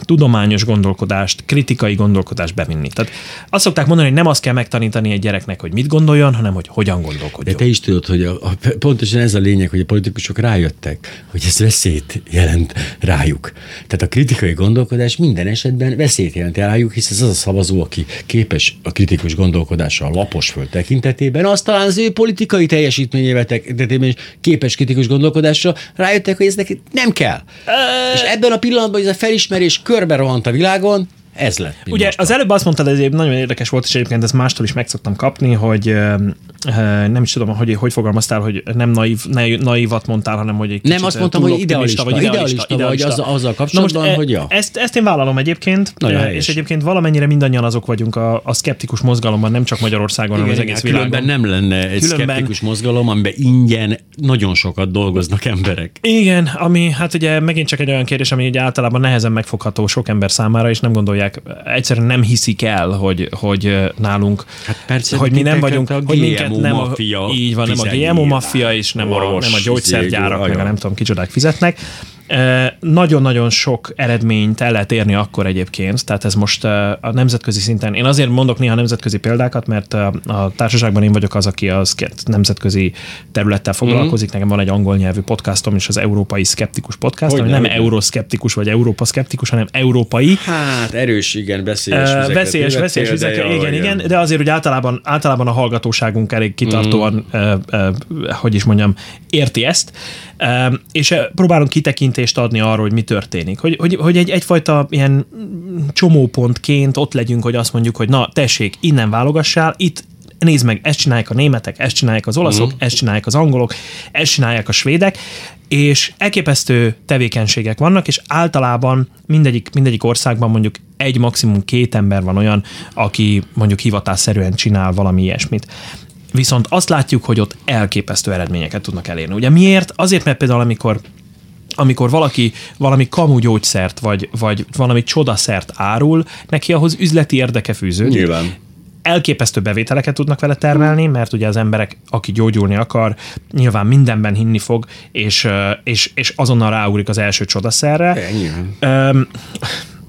tudományos gondolkodást, kritikai gondolkodást bevinni. Tehát azt szokták mondani, hogy nem azt kell megtanítani egy gyereknek, hogy mit gondoljon, hanem hogy hogyan De gondolkodjon. te is tudod, hogy a, a, pontosan ez a lényeg, hogy a politikusok rájöttek, hogy ez veszélyt jelent rájuk. Tehát a kritikai gondolkodás minden esetben veszélyt jelent rájuk, hisz ez az a szavazó, aki képes a kritikus gondolkodásra a lapos föld tekintetében, az talán az ő politikai teljesítményével tekintetében is képes kritikus gondolkodásra, rájöttek, hogy ez neki nem kell. És ebben a pillanatban, hogy ez a felismerés körbe rohant a világon, ez lett. Ugye az előbb azt mondtad, ez nagyon érdekes volt, és egyébként ezt mástól is meg szoktam kapni, hogy nem is tudom, hogy hogy fogalmaztál, hogy nem naív, ne, naívat mondtál, hanem hogy egy Nem, azt mondtam, hogy optimista idealista, idealista vagy azzal- azzal kapcsolatban, Na most, hogy e- ja. Ezt, ezt én vállalom egyébként, Nagyon helyes. és egyébként valamennyire mindannyian azok vagyunk a, a szkeptikus mozgalomban, nem csak Magyarországon, hanem az egész világon. különben nem lenne egy Különben- szkeptikus mozgalom, amiben ingyen nagyon sokat dolgoznak emberek. Igen, ami hát ugye megint csak egy olyan kérdés, ami ugye általában nehezen megfogható sok ember számára, és nem gondolják, egyszerűen nem hiszik el, hogy, hogy nálunk, Hát persze, hogy mi nem vagyunk, a hogy minket nem a, így van, nem a GMO maffia, és nem a, nem a gyógyszergyárak, meg a nem tudom kicsodák fizetnek. Nagyon-nagyon sok eredményt el lehet érni akkor egyébként, tehát ez most a nemzetközi szinten, én azért mondok néha nemzetközi példákat, mert a, társaságban én vagyok az, aki az nemzetközi területtel foglalkozik, nekem van egy angol nyelvű podcastom is, az Európai Skeptikus Podcast, Hogyne, ami nem hogyne. euroszkeptikus vagy Európa szkeptikus, hanem európai, Hát erős, igen, veszélyes vizekre veszélyes, veszélyes de vizek, jaj, igen, igen, de azért, hogy általában, általában a hallgatóságunk elég kitartóan, Mm. ö, hogy is mondjam, érti ezt, és próbálunk kitekintést adni arról, hogy mi történik. Hogy, hogy, hogy egy, egyfajta ilyen mm, csomópontként ott legyünk, hogy azt mondjuk, hogy na, tessék, innen válogassál, itt nézd meg, ezt csinálják a németek, ezt csinálják az olaszok, ezt csinálják az angolok, ezt csinálják a svédek, és elképesztő tevékenységek vannak, és általában mindegyik, mindegyik országban mondjuk egy, maximum két ember van olyan, aki mondjuk hivatásszerűen csinál valami ilyesmit. Viszont azt látjuk, hogy ott elképesztő eredményeket tudnak elérni. Ugye miért? Azért, mert például amikor amikor valaki valami kamu gyógyszert, vagy, vagy valami csodaszert árul, neki ahhoz üzleti érdeke fűződik Nyilván. elképesztő bevételeket tudnak vele termelni, mert ugye az emberek, aki gyógyulni akar, nyilván mindenben hinni fog, és, és, és azonnal ráugrik az első csodaszerre. Nyilván. Öm,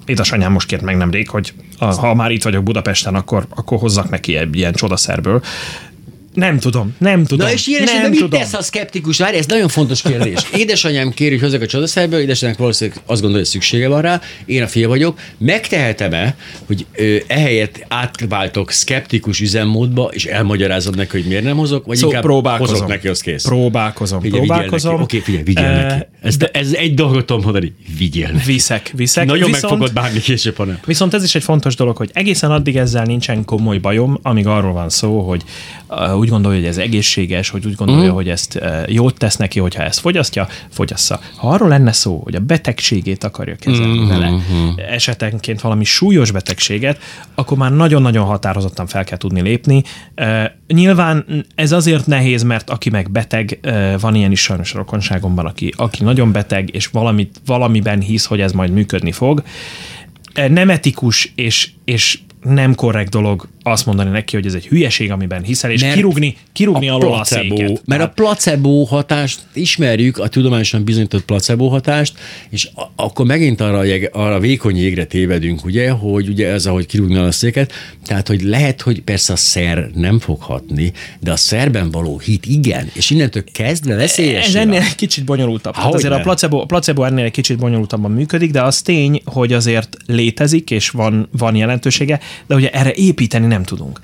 édesanyám most kért meg nemrég, hogy a, ha már itt vagyok Budapesten, akkor, akkor hozzak neki egy ilyen csodaszerből. Nem tudom, nem tudom. Na és ilyen nem esetben mit tesz a szkeptikus? Várj, ez nagyon fontos kérdés. (laughs) Édesanyám kéri, hogy hozzak a csodaszerből, édesanyámnak valószínűleg azt gondolja, hogy szüksége van rá, én a fia vagyok. Megtehetem-e, hogy ö, ehelyett átváltok szkeptikus üzemmódba, és elmagyarázod neki, hogy miért nem hozok, vagy Szó, inkább próbálkozom. hozok neki, az kész. Próbálkozom, Figyelj, próbálkozom. Oké, figyelj, vigyél Eh, neki. Ez, de, ez egy dolgot tudom mondani, vigyél neki. Viszek, viszek. Nagyon viszont, meg fogod bánni később, ha nem. Viszont ez is egy fontos dolog, hogy egészen addig ezzel nincsen komoly bajom, amíg arról van szó, hogy uh, úgy gondolja, hogy ez egészséges, hogy úgy gondolja, uh. hogy ezt uh, jót tesz neki, hogyha ezt fogyasztja, fogyassza. Ha arról lenne szó, hogy a betegségét akarja kezelni Mhm, uh-huh. vele, esetenként valami súlyos betegséget, akkor már nagyon-nagyon határozottan fel kell tudni lépni. Uh, nyilván ez azért nehéz, mert aki meg beteg, uh, van ilyen is sajnos a rokonságomban, aki, aki nagyon beteg, és valamit, valamiben hisz, hogy ez majd működni fog, nem etikus és, és nem korrekt dolog azt mondani neki, hogy ez egy hülyeség, amiben hiszel, és Mert kirúgni, kirúgni alól a széket. mert a placebo hatást ismerjük, a tudományosan bizonyított placebo hatást, és a- akkor megint arra, a arra a vékony jégre tévedünk, ugye, hogy ugye ez, ahogy kirúgni a széket, tehát, hogy lehet, hogy persze a szer nem fog hatni, de a szerben való hit igen, és innentől kezdve veszélyes. Ez ennél egy kicsit bonyolultabb. Hogyne. azért a placebo, a placebo ennél egy kicsit bonyolultabban működik, de az tény, hogy azért létezik, és van, van jelentősége, de ugye erre építeni nem tudunk.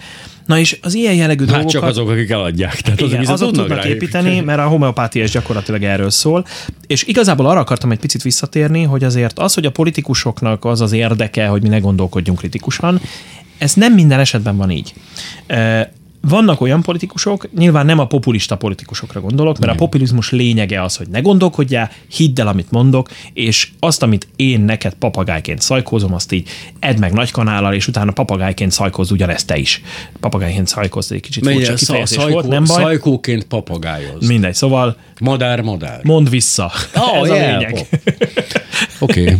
Na és az ilyen jellegű Hát dolgokat... csak azok, akik eladják. Tehát azok, Igen, viszont azok tudnak rá építeni, mert a homeopátia is gyakorlatilag erről szól. És igazából arra akartam egy picit visszatérni, hogy azért az, hogy a politikusoknak az az érdeke, hogy mi ne gondolkodjunk kritikusan, ez nem minden esetben van így. Vannak olyan politikusok, nyilván nem a populista politikusokra gondolok, mert a populizmus lényege az, hogy ne gondolkodjál, hidd el, amit mondok, és azt, amit én neked papagájként szajkózom, azt így edd meg nagy kanállal, és utána papagájként szajkózz ugyanezt te is. Papagájként szajkózz, egy kicsit furcsa Menjen, kifejezés szajkó, volt, nem baj. Szajkóként papagájoz. Mindegy, szóval Madár, madár. mondd vissza. Oh, Ez a yeah, lényeg. pop. (laughs) Oké. Okay.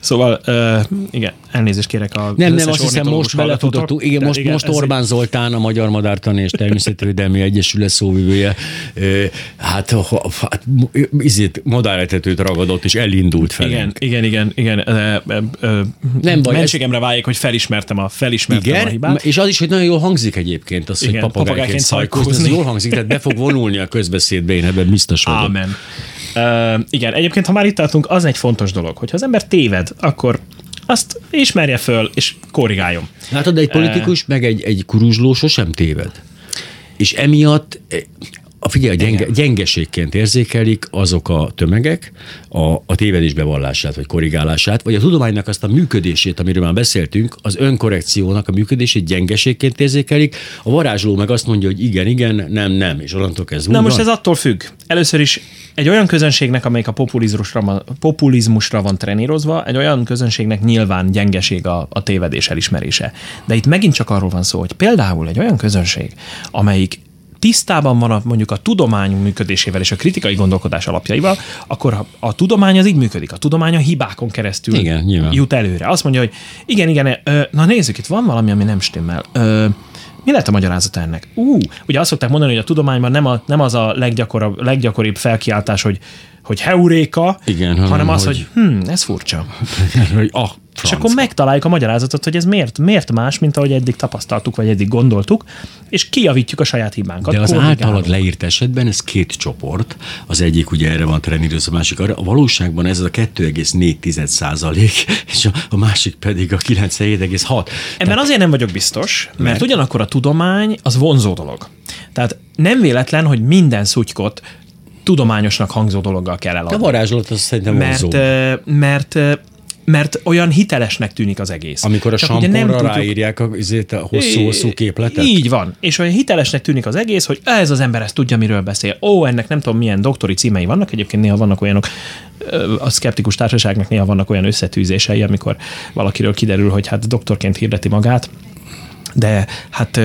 Szóval, uh, igen, elnézést kérek a Nem, nem, azt hiszem most belefutottunk. hallgatótól, Igen, most, most ez egy- Orbán Zoltán, a Magyar Madártani és Természetvédelmi Egyesület szóvivője, ö, hát, hát izét, madáretetőt ragadott, és elindult fel. Igen, igen, igen, igen. Ö, ö, Nem baj, Mentségemre váljék, hogy felismertem a, felismertem a Igen, hibát. és az is, hogy nagyon jól hangzik egyébként, az, hogy Igen, papagájként papagájként szajkózni, ez jól hangzik, tehát be fog vonulni a közbeszédbe, én ebben biztos vagyok. Ámen. Uh, igen, egyébként, ha már itt tartunk, az egy fontos dolog, hogyha az ember téved, akkor azt ismerje föl, és korrigáljon. Látod, egy politikus, meg egy, egy kuruzsló sosem téved. És emiatt a figyelj, gyenge, gyengeségként érzékelik azok a tömegek a, a tévedés bevallását, vagy korrigálását, vagy a tudománynak azt a működését, amiről már beszéltünk, az önkorrekciónak a működését gyengeségként érzékelik, a varázsló meg azt mondja, hogy igen, igen, nem, nem, és onnantól kezdve Na most ez attól függ. Először is egy olyan közönségnek, amelyik a populizmusra van, populizmusra van trenírozva, egy olyan közönségnek nyilván gyengeség a, a tévedés elismerése. De itt megint csak arról van szó, hogy például egy olyan közönség, amelyik tisztában van a, mondjuk a tudomány működésével és a kritikai gondolkodás alapjaival, akkor a, a tudomány az így működik. A tudomány a hibákon keresztül Igen, nyilván. jut előre. Azt mondja, hogy igen, igen, ö, na nézzük, itt van valami, ami nem stimmel. Ö, mi lehet a magyarázata ennek? Ú, ugye azt szokták mondani, hogy a tudományban nem, a, nem az a leggyakoribb, leggyakoribb felkiáltás, hogy, hogy heuréka, Igen, hanem, hanem az, hogy- hogy hm, ez furcsa. (laughs) hogy ah, És akkor megtaláljuk a magyarázatot, hogy ez miért, miért más, mint ahogy eddig tapasztaltuk, vagy eddig gondoltuk, és kijavítjuk a saját hibánkat. De az általad leírt esetben ez két csoport. Az egyik ugye erre van trenírozva, a másik arra. A valóságban ez a 2,4 százalék, (laughs) és a, a másik pedig a 97,6. Ebben azért nem vagyok biztos, mert, mert ugyanakkor a tudomány az vonzó dolog. Tehát nem véletlen, hogy minden szutykot tudományosnak hangzó dologgal kell A eladni. varázslat az szerintem vonzó. Mert, ö, mert, ö, mert olyan hitelesnek tűnik az egész. Amikor a Csak samponra tudjuk- ráírják a, azért a hosszú-hosszú képletet. Így van. És olyan hitelesnek tűnik az egész, hogy ez az ember ezt tudja, miről beszél. Ó, ennek nem tudom, milyen doktori címei vannak. Egyébként néha vannak olyanok, a szkeptikus társaságnak néha vannak olyan összetűzései, amikor valakiről kiderül, hogy hát doktorként hirdeti magát, de hát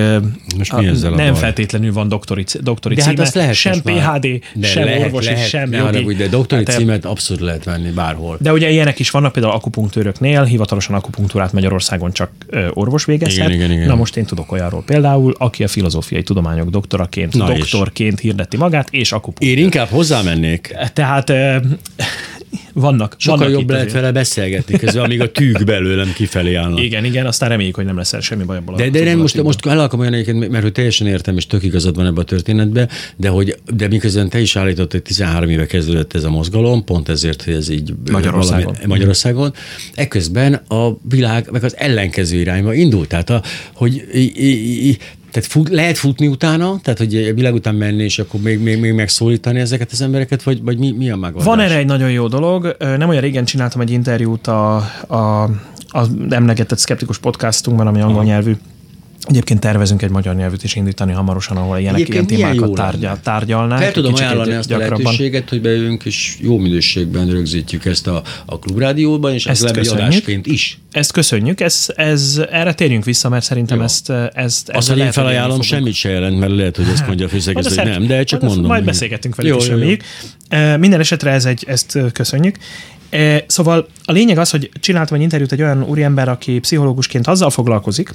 Most mi ezzel a nem baj? feltétlenül van doktori, doktori De hát címe, azt lehet sem. PhD, de sem lehet, orvosi, lehet, sem jogi. haragudj, de doktori Hát, címet abszolút lehet venni bárhol. de ugye ilyenek is vannak, például akupunktőröknél, hivatalosan akupunktúrát Magyarországon csak orvos végezhet. Igen, igen, igen. Na most én tudok olyanról például, aki a filozófiai tudományok doktoraként, Na és? doktorként hirdeti magát, és akupunktúr. Én inkább hozzámennék. Tehát vannak, Sokkal vannak jobb lehet vele beszélgetni közben, amíg a tűk belőlem kifelé állnak. Igen, igen, aztán reméljük, hogy nem lesz semmi baj abból. De, de nem, most, most el akarom olyan egyébként, mert hogy teljesen értem, és tök igazad van ebbe a történetbe, de, hogy, de miközben te is állítottad, hogy 13 éve kezdődött ez a mozgalom, pont ezért, hogy ez így Magyarországon. valami- Magyarországon. Ekközben a világ meg az ellenkező irányba indult. Tehát, a, hogy tehát fut, lehet futni utána, tehát hogy a világ után menni, és akkor még, még, még megszólítani ezeket az embereket, vagy, vagy mi, mi a megoldás? Van erre egy nagyon jó dolog. Nem olyan régen csináltam egy interjút a, a, a emlegetett Skeptikus podcastunkban, ami angol nyelvű. Egyébként tervezünk egy magyar nyelvűt is indítani hamarosan, ahol ilyenek ilyen Egyébként milyen témákat tárgyal, tárgyalnánk. Fel tudom ajánlani azt a gyakrabban. lehetőséget, hogy bejövünk, és jó minőségben rögzítjük ezt a, a klubrádióban, és Ezt ez adásként is. Ezt köszönjük, ez, ez, erre térjünk vissza, mert szerintem Jó. ezt, ezt, Azt, hogy én felajánlom, semmit se jelent, mert lehet, hogy ezt mondja a azt hogy nem, de csak mondom. Majd beszélgetünk velük jó. reméljük. E, Minden esetre ez egy, ezt köszönjük. E, Szóval a lényeg az, hogy csináltam egy interjút egy olyan úriember, aki pszichológusként azzal foglalkozik,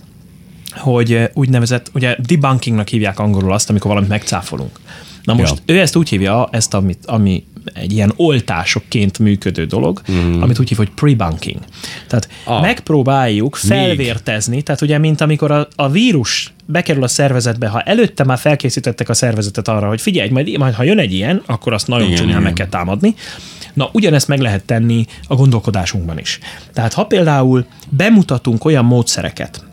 hogy eh, úgynevezett, ugye debunkingnak hívják angolul azt, amikor valamit megcáfolunk. Na most Ja. ő ezt úgy hívja, ezt, amit, ami egy ilyen oltásokként működő dolog, mm. amit úgy hív, hogy pre-bunking. Tehát Ah. megpróbáljuk felvértezni, tehát ugye, mint amikor a, a vírus bekerül a szervezetbe, ha előtte már felkészítettek a szervezetet arra, hogy figyelj, majd, majd ha jön egy ilyen, akkor azt nagyon Igen, csúnyán meg kell támadni. Na, ugyanezt meg lehet tenni a gondolkodásunkban is. Tehát ha például bemutatunk olyan módszereket,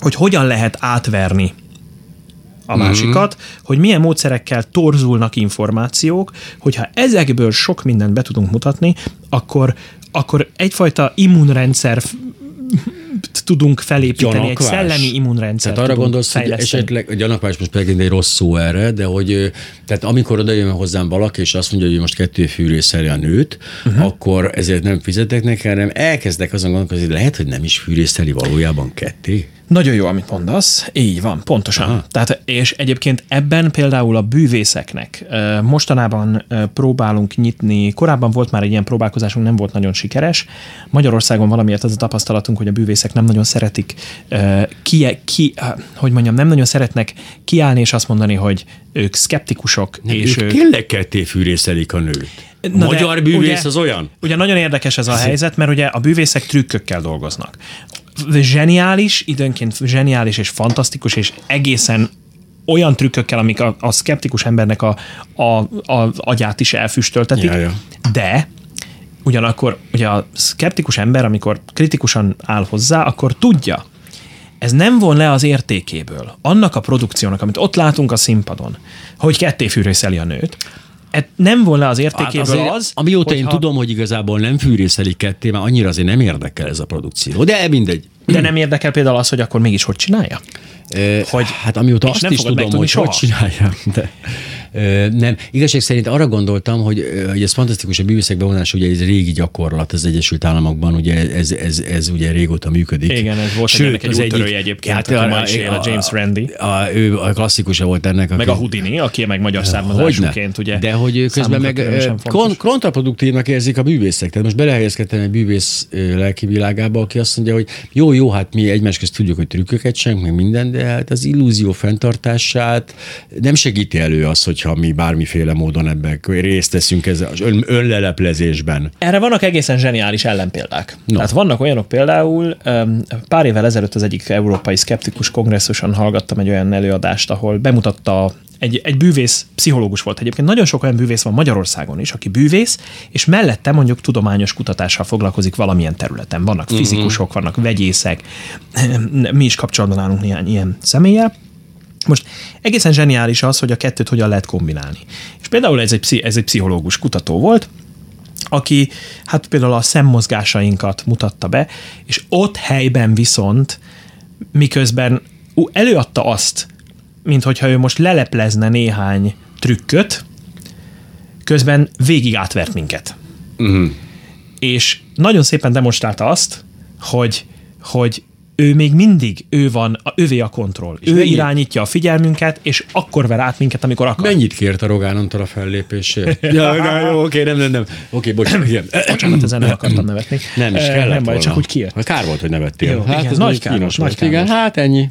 hogy hogyan lehet átverni a másikat, hogy milyen módszerekkel torzulnak információk, hogyha ezekből sok mindent be tudunk mutatni, akkor, akkor egyfajta immunrendszer tudunk felépíteni, Gyanakvás. egy szellemi immunrendszer Tehát arra gondolsz, hogy fejleszteni. esetleg, a gyanakvás most pedig egy rossz szó erre, de hogy tehát amikor oda jön hozzám valaki, és azt mondja, hogy most kettő fűrészeli a nőt, Mhm. uh-huh. akkor ezért nem fizetek neki, hanem elkezdek azon gondolkozni, hogy lehet, hogy nem is fűrészeli valójában ketté. Nagyon jó, amit mondasz. Így van, pontosan. Aha. Tehát, és egyébként ebben például a bűvészeknek mostanában próbálunk nyitni, korábban volt már egy ilyen próbálkozásunk, nem volt nagyon sikeres. Magyarországon valamiért az a tapasztalatunk, hogy a bűvészek nem nagyon szeretik ki, ki, hogy mondjam, nem nagyon szeretnek kiállni és azt mondani, hogy ők szkeptikusok, Nem, és ők ők tényleg ketté fűrészelik a nőt. Na de magyar bűvész ugye- az olyan? Ugye nagyon érdekes ez a helyzet, mert ugye a bűvészek trükkökkel dolgoznak. Zseniális, időnként zseniális és fantasztikus, és egészen olyan trükkökkel, amik a, a szkeptikus embernek a, a, a agyát is elfüstöltetik, Ja, ja. de ugyanakkor ugye a szkeptikus ember, amikor kritikusan áll hozzá, akkor tudja, ez nem von le az értékéből, annak a produkciónak, amit ott látunk a színpadon, hogy ketté fűrészeli a nőt, ez nem le az értékéből Hát azért, az, amióta én hogyha- tudom, hogy igazából nem fűrészelik ketté, már annyira azért nem érdekel ez a produkció. De mindegy. De nem érdekel például az, hogy akkor mégis hogy csinálja? Hogy, Hogy- hát amióta azt nem is tudom, hogy megtudni hogy soha. csinálja. De, nem. Igazság szerint arra gondoltam, hogy, hogy ez fantasztikus, a művészek bevonása, ugye ez régi gyakorlat az Egyesült Államokban, ugye ez, ez, ez ugye régóta működik. Igen, ez volt egy ennek egy az úttörője egyébként, ma is él, a James Randi. A, a, ő a klasszikusa volt ennek. Meg aki- a Houdini, aki meg magyar származásúként, ugye? De hogy közben meg kon- kontraproduktívnak érzik a művészek. Tehát most belehelyezkedtem egy bűvész ö, lelki világába, aki azt mondja, hogy jó, jó, hát mi egymás közt tudjuk, hogy trükköket sem, meg minden, de hát az illúzió fenntartását nem segíti elő az, hogyha mi bármiféle módon ebben részt teszünk ez az ön, önleleplezésben. Erre vannak egészen zseniális ellenpéldák. No. Tehát vannak olyanok például, pár évvel ezelőtt az egyik európai szkeptikus kongresszuson hallgattam egy olyan előadást, ahol bemutatta egy, egy bűvész, pszichológus volt egyébként. Nagyon sok olyan bűvész van Magyarországon is, aki bűvész, és mellette mondjuk tudományos kutatással foglalkozik valamilyen területen. Vannak fizikusok, vannak vegyészek, mi is kapcsolatban állunk néhány ilyen személlyel. Most egészen zseniális az, hogy a kettőt hogyan lehet kombinálni. És például ez egy, ez egy pszichológus kutató volt, aki hát például a szemmozgásainkat mutatta be, és ott helyben viszont miközben ú, előadta azt, mint hogyha ő most leleplezne néhány trükköt, közben végig átvert minket. Uh-huh. És nagyon szépen demonstrálta azt, hogy, hogy ő még mindig, ő van, a, ővé a kontroll. És ő mennyi- irányítja a figyelmünket, és akkor ver át minket, amikor akar. Mennyit kért a Rogán Antal a fellépésért? (laughs) ja, na, jó, oké, nem, nem, nem. Oké, bocsánat, igen. Bocsánat, ezen nem akartam nevetni. Nem is kellett Nem baj, volna. csak úgy kijött. Kár volt, hogy nevettél. Jó, hát igen, ez nagy nagy kár kínos nagy kár Igen, hát ennyi.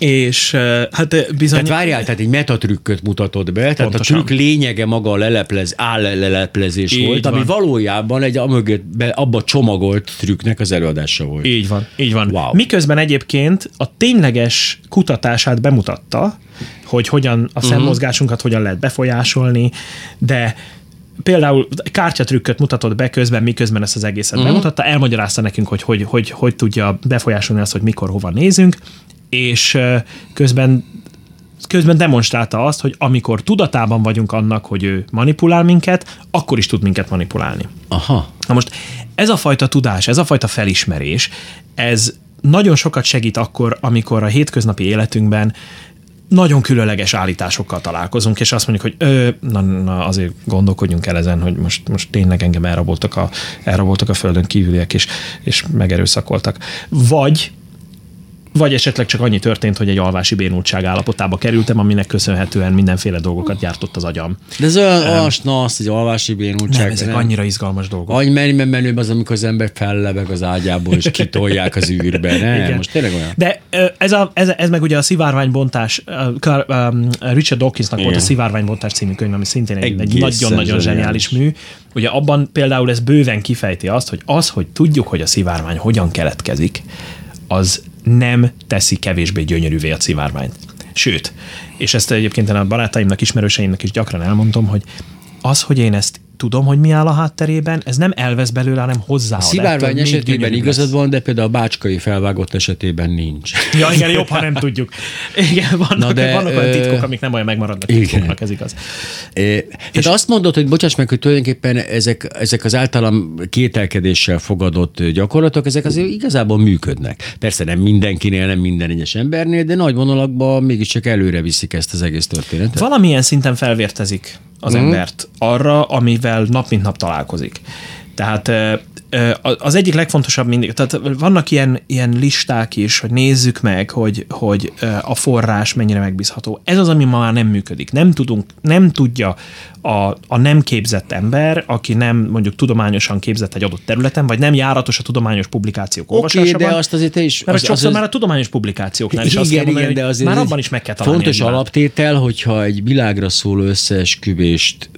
És hát bizony... Tehát várjál, tehát egy metatrükköt mutatod be, tehát Pontosan. a trükk lényege maga a leleplez, álleleplezés Így volt, ami van. valójában egy amögött abba csomagolt trükknek az előadása volt. Így van, így van. Wow. Miközben egyébként a tényleges kutatását bemutatta, hogy hogyan a szemmozgásunkat hogyan lehet befolyásolni, de például kártyatrükköt mutatott be közben, miközben ezt az egészet uh-huh. bemutatta, elmagyarázta nekünk, hogy hogy, hogy hogy tudja befolyásolni azt, hogy mikor, hova nézünk, és közben közben demonstrálta azt, hogy amikor tudatában vagyunk annak, hogy ő manipulál minket, akkor is tud minket manipulálni. Aha. Na most ez a fajta tudás, ez a fajta felismerés, ez nagyon sokat segít akkor, amikor a hétköznapi életünkben nagyon különleges állításokkal találkozunk, és azt mondjuk, hogy ö, na, na, azért gondolkodjunk el ezen, hogy most, most tényleg engem elraboltak a, elraboltak a földön kívüliek, és, és megerőszakoltak. Vagy vagy esetleg csak annyi történt, hogy egy alvási bénultság állapotába kerültem, aminek köszönhetően mindenféle dolgokat gyártott az agyam. De ez olyan alsna azt, hogy alvási bénultság. Nem, ezek annyira izgalmas dolgok. Annyi mennyire menőbb az, amikor az ember fellebeg az ágyából, és kitolják az űrbe. Ne, Igen. most tényleg olyan. De ez, a, ez, ez meg ugye a szivárványbontás, um, Richard Dawkinsnak volt a szivárványbontás című könyv, ami szintén egy, egy nagyon-nagyon zseniális. mű. Ugye abban például ez bőven kifejti azt, hogy az, hogy tudjuk, hogy a szivárvány hogyan keletkezik, az nem teszi kevésbé gyönyörűvé a szivárványt. Sőt, és ezt egyébként én a barátaimnak, ismerőseimnek is gyakran elmondom, hogy az, hogy én ezt tudom, hogy mi áll a hátterében, ez nem elvesz belőle, hanem hozzáad. A szivárvány esetében igazad van, de például a bácskai felvágott esetében nincs. Ja, igen, jobb, ha nem tudjuk. (laughs) Igen, vannak, Na de, vannak olyan titkok, amik nem olyan megmaradnak igen. titkoknak, ez igaz. É, Tehát azt mondod, hogy bocsáss meg, hogy tulajdonképpen ezek, ezek az általam kételkedéssel fogadott gyakorlatok, ezek azért igazából működnek. Persze nem mindenkinél, nem minden egyes embernél, de nagy vonalakban mégiscsak előre viszik ezt az egész történetet. Valamilyen szinten felvértezik az mm. embert arra, amivel nap mint nap találkozik. Tehát az egyik legfontosabb mindig, tehát vannak ilyen, ilyen listák is, hogy nézzük meg, hogy, hogy a forrás mennyire megbízható. Ez az, ami ma már nem működik. Nem tudunk, nem tudja a, a nem képzett ember, aki nem mondjuk tudományosan képzett egy adott területen, vagy nem járatos a tudományos publikációk Oké, olvasásában. de azt azért te is... Mert az, sokszor az- már a tudományos publikációknál is igen, azt kell mondani, igen, de azért már abban is meg kell találni. Fontos alaptétel, hogyha egy világra szóló összeesküvést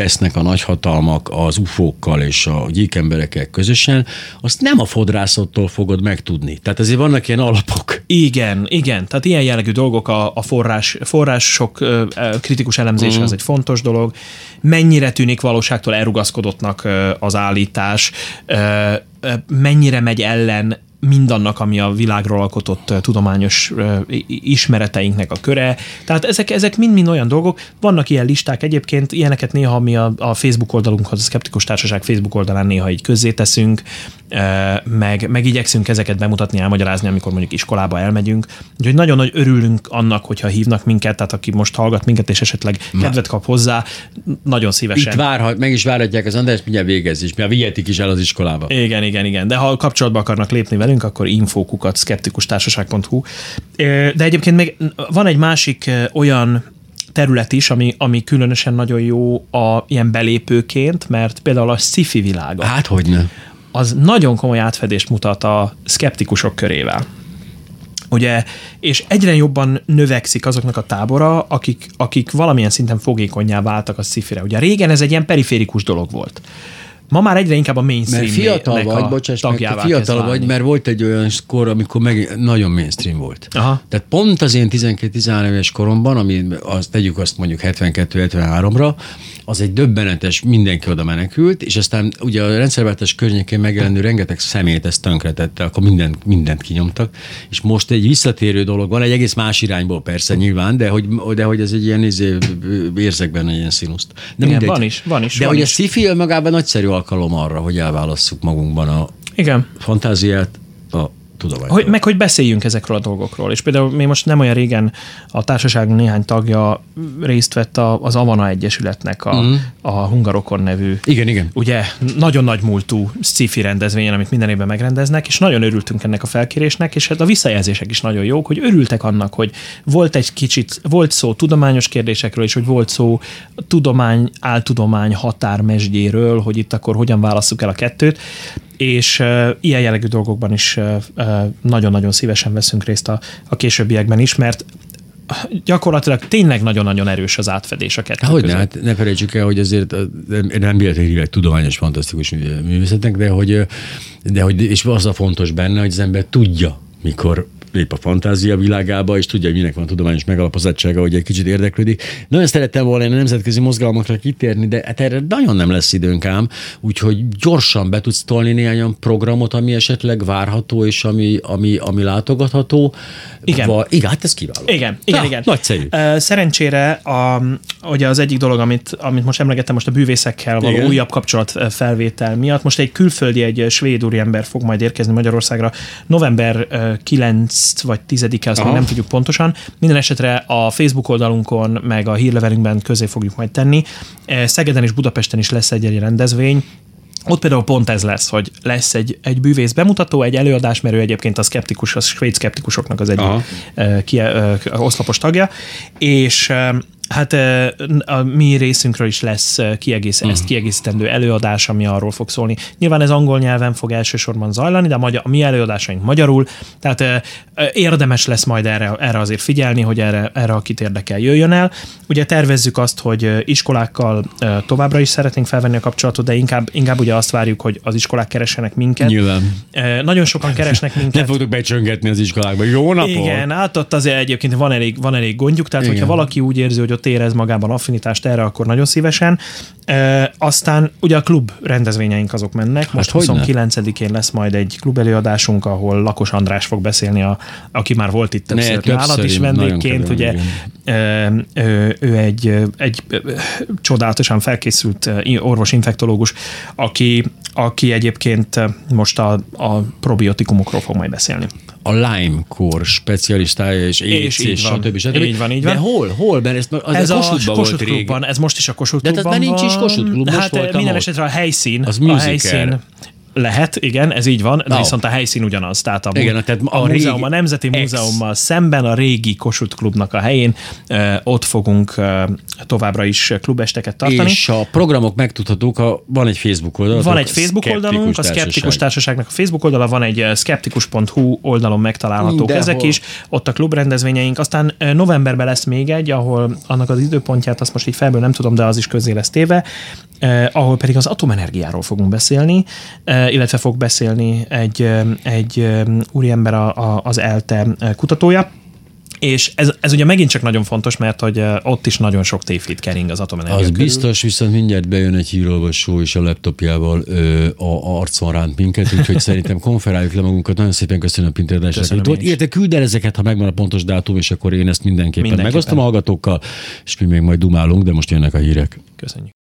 tesznek a nagyhatalmak az ufókkal és a gyíkemberekkel közösen, azt nem a fodrászottól fogod megtudni. Tehát azért vannak ilyen alapok. Igen, igen. Tehát ilyen jellegű dolgok a, a forrás, források kritikus elemzése Mhm. az egy fontos dolog. Mennyire tűnik valóságtól elrugaszkodottnak az állítás, mennyire megy ellen mindannak, ami a világról alkotott tudományos ismereteinknek a köre. Tehát ezek, ezek mind-mind olyan dolgok. Vannak ilyen listák egyébként, ilyeneket néha mi a, a Facebook oldalunkhoz, a Skeptikus Társaság Facebook oldalán néha így közzéteszünk, meg, meg igyekszünk ezeket bemutatni, elmagyarázni, amikor mondjuk iskolába elmegyünk. Úgyhogy nagyon nagy örülünk annak, hogyha hívnak minket, tehát aki most hallgat minket, és esetleg kedvet kap hozzá, nagyon szívesen. Itt várhat, meg is várhatják az András, mindjárt végez is, mert vihetik is el az iskolába. Igen, igen, igen. De ha kapcsolatba akarnak lépni velünk, akkor infókukat skeptikustásaság.hu. Ö, De egyébként még van egy másik olyan terület is, ami, ami különösen nagyon jó a ilyen belépőként, mert például a sci-fi világa, Hát hogy ne. az nagyon komoly átfedést mutat a szkeptikusok körével. Ugye, és egyre jobban növekszik azoknak a tábora, akik, akik valamilyen szinten fogékonyá váltak a szifire. Ugye régen ez egy ilyen periférikus dolog volt. Ma már egyre inkább a mainstream Mert fiatal vagy, bocsáss meg, fiatal vagy, mert volt egy olyan kor, amikor meg nagyon mainstream volt. Aha. Tehát pont az én 12-13 éves koromban, ami azt tegyük azt mondjuk 72-73-ra, az egy döbbenetes, mindenki oda menekült, és aztán ugye a rendszerváltás környékén megjelenő rengeteg szemét ezt tönkretette, akkor mindent, mindent kinyomtak, és most egy visszatérő dolog van, egy egész más irányból persze nyilván, de hogy, de hogy ez egy ilyen izé, érzek benne egy ilyen színuszt. De Igen, van is, van is, De van hogy a is. sci magában nagyszerű alkalom arra, hogy elválasszuk magunkban a Igen. fantáziát a tudományt. Hogy, meg hogy beszéljünk ezekről a dolgokról. És például mi most nem olyan régen a társaságunk néhány tagja részt vett a, az Avana Egyesületnek a, mm. a Hungarokon nevű Igen, igen. ugye nagyon nagy múltú sci-fi rendezvényen, amit minden évben megrendeznek, és nagyon örültünk ennek a felkérésnek, és hát a visszajelzések is nagyon jók, hogy örültek annak, hogy volt egy kicsit, volt szó tudományos kérdésekről, és hogy volt szó tudomány, áltudomány határmesdjéről, hogy itt akkor hogyan válasszuk el a kettőt, és uh, ilyen jellegű dolgokban is uh, nagyon-nagyon szívesen veszünk részt a, a későbbiekben is, mert gyakorlatilag tényleg nagyon-nagyon erős az átfedés a kettő Hogy ne, között. hát ne felejtsük el, hogy azért nem- véletlenül hívják tudományos, fantasztikus mű- művészetnek, de hogy, de hogy és az a fontos benne, hogy az ember tudja, mikor lép a fantázia világába, és tudja, hogy minek van tudományos megalapozottsága, hogy egy kicsit érdeklődik. Nagyon szerettem volna én a nemzetközi mozgalmakra kitérni, de hát erre nagyon nem lesz időnk ám, úgyhogy gyorsan be tudsz tolni néhány olyan programot, ami esetleg várható, és ami, ami, ami látogatható. Igen. Va, igen, hát ez kiváló. Igen, igen, Na, igen. Nagyszerű. Szerencsére a, ugye az egyik dolog, amit, amit most emlegettem, most a bűvészekkel való Igen. újabb kapcsolat felvétel miatt, most egy külföldi, egy svéd úriember fog majd érkezni Magyarországra november ö, 9 vagy 10-e, azt még nem tudjuk pontosan. Minden esetre a Facebook oldalunkon, meg a hírlevelünkben közé fogjuk majd tenni. Eh, Szegeden és Budapesten is lesz egy rendezvény, ott például pont ez lesz, hogy lesz egy, egy bűvész bemutató, egy előadás, mert ő egyébként a szkeptikus, a svéd szkeptikusoknak az egyik Aha. ö, ki, ö, oszlopos tagja, és Hát a mi részünkről is lesz kiegész, ezt kiegészítendő előadás, ami arról fog szólni. Nyilván ez angol nyelven fog elsősorban zajlani, de a, magyar, a mi előadásaink magyarul, tehát érdemes lesz majd erre, erre azért figyelni, hogy erre, erre akit érdekel jöjjön el. Ugye tervezzük azt, hogy iskolákkal továbbra is szeretnénk felvenni a kapcsolatot, de inkább, inkább ugye azt várjuk, hogy az iskolák keressenek minket. Nyilván. Nagyon sokan keresnek (laughs) minket. Nem fogtok becsöngetni az iskolákba. Jó napot! Igen, hát ott azért egyébként van elég, van elég gondjuk, tehát Igen. hogyha valaki úgy érzi, hogy ott érez magában affinitást erre, akkor nagyon szívesen. E, aztán ugye a klub rendezvényeink azok mennek. Most Hát hogyne. 29-én lesz majd egy klub előadásunk, ahol Lakos András fog beszélni, a, aki már volt itt többször, többször, nálad is vendégként, ugye e, ő, egy, egy csodálatosan felkészült orvos-infektológus, aki, aki egyébként most a, a probiotikumokról fog majd beszélni. A Lyme-kor specialistája és És így és stb. stb. Így van, így van. De hol? Hol? Mert ezt, az ez a Kossuth régen. klubban, ez most is a Kossuth De hát klubban már nincs is. Kossuth klub, most hát voltam minden ott. esetre a helyszín, Az a musical. helyszín lehet, igen, ez így van, de Na. viszont a helyszín ugyanaz. Tehát a, Igen, tehát a, a múzeum, régi a Nemzeti ex. Múzeummal szemben a régi Kossuth klubnak a helyén, ott fogunk továbbra is klubesteket tartani. És a programok megtudhatók, a, van egy Facebook oldal. Van egy Facebook oldalunk, a Skeptikus Társaságnak a Facebook oldala, van egy skeptikus.hu oldalon megtalálhatók Mindenhol. ezek is, ott a klubrendezvényeink. Aztán novemberben lesz még egy, ahol annak az időpontját, azt most így felből nem tudom, de az is közé lesz téve, eh, ahol pedig az atomenergiáról fogunk beszélni, eh, illetve fog beszélni egy, egy úriember a, a, az ELTE kutatója, és ez, ez ugye megint csak nagyon fontos, mert hogy eh, ott is nagyon sok tévhit kering az atomenergia Az körül. biztos, viszont mindjárt bejön egy hírolvasó, és a laptopjával ö, a, a arcon ránt minket, úgyhogy (laughs) szerintem konferáljuk le magunkat. Nagyon szépen köszönöm, Pinter is. Érte, küld el ezeket, ha megvan a pontos dátum, és akkor én ezt mindenképpen, Mindenképpen. megosztom a hallgatókkal, és mi még majd dumálunk, de most jönnek a hírek. Köszönjük.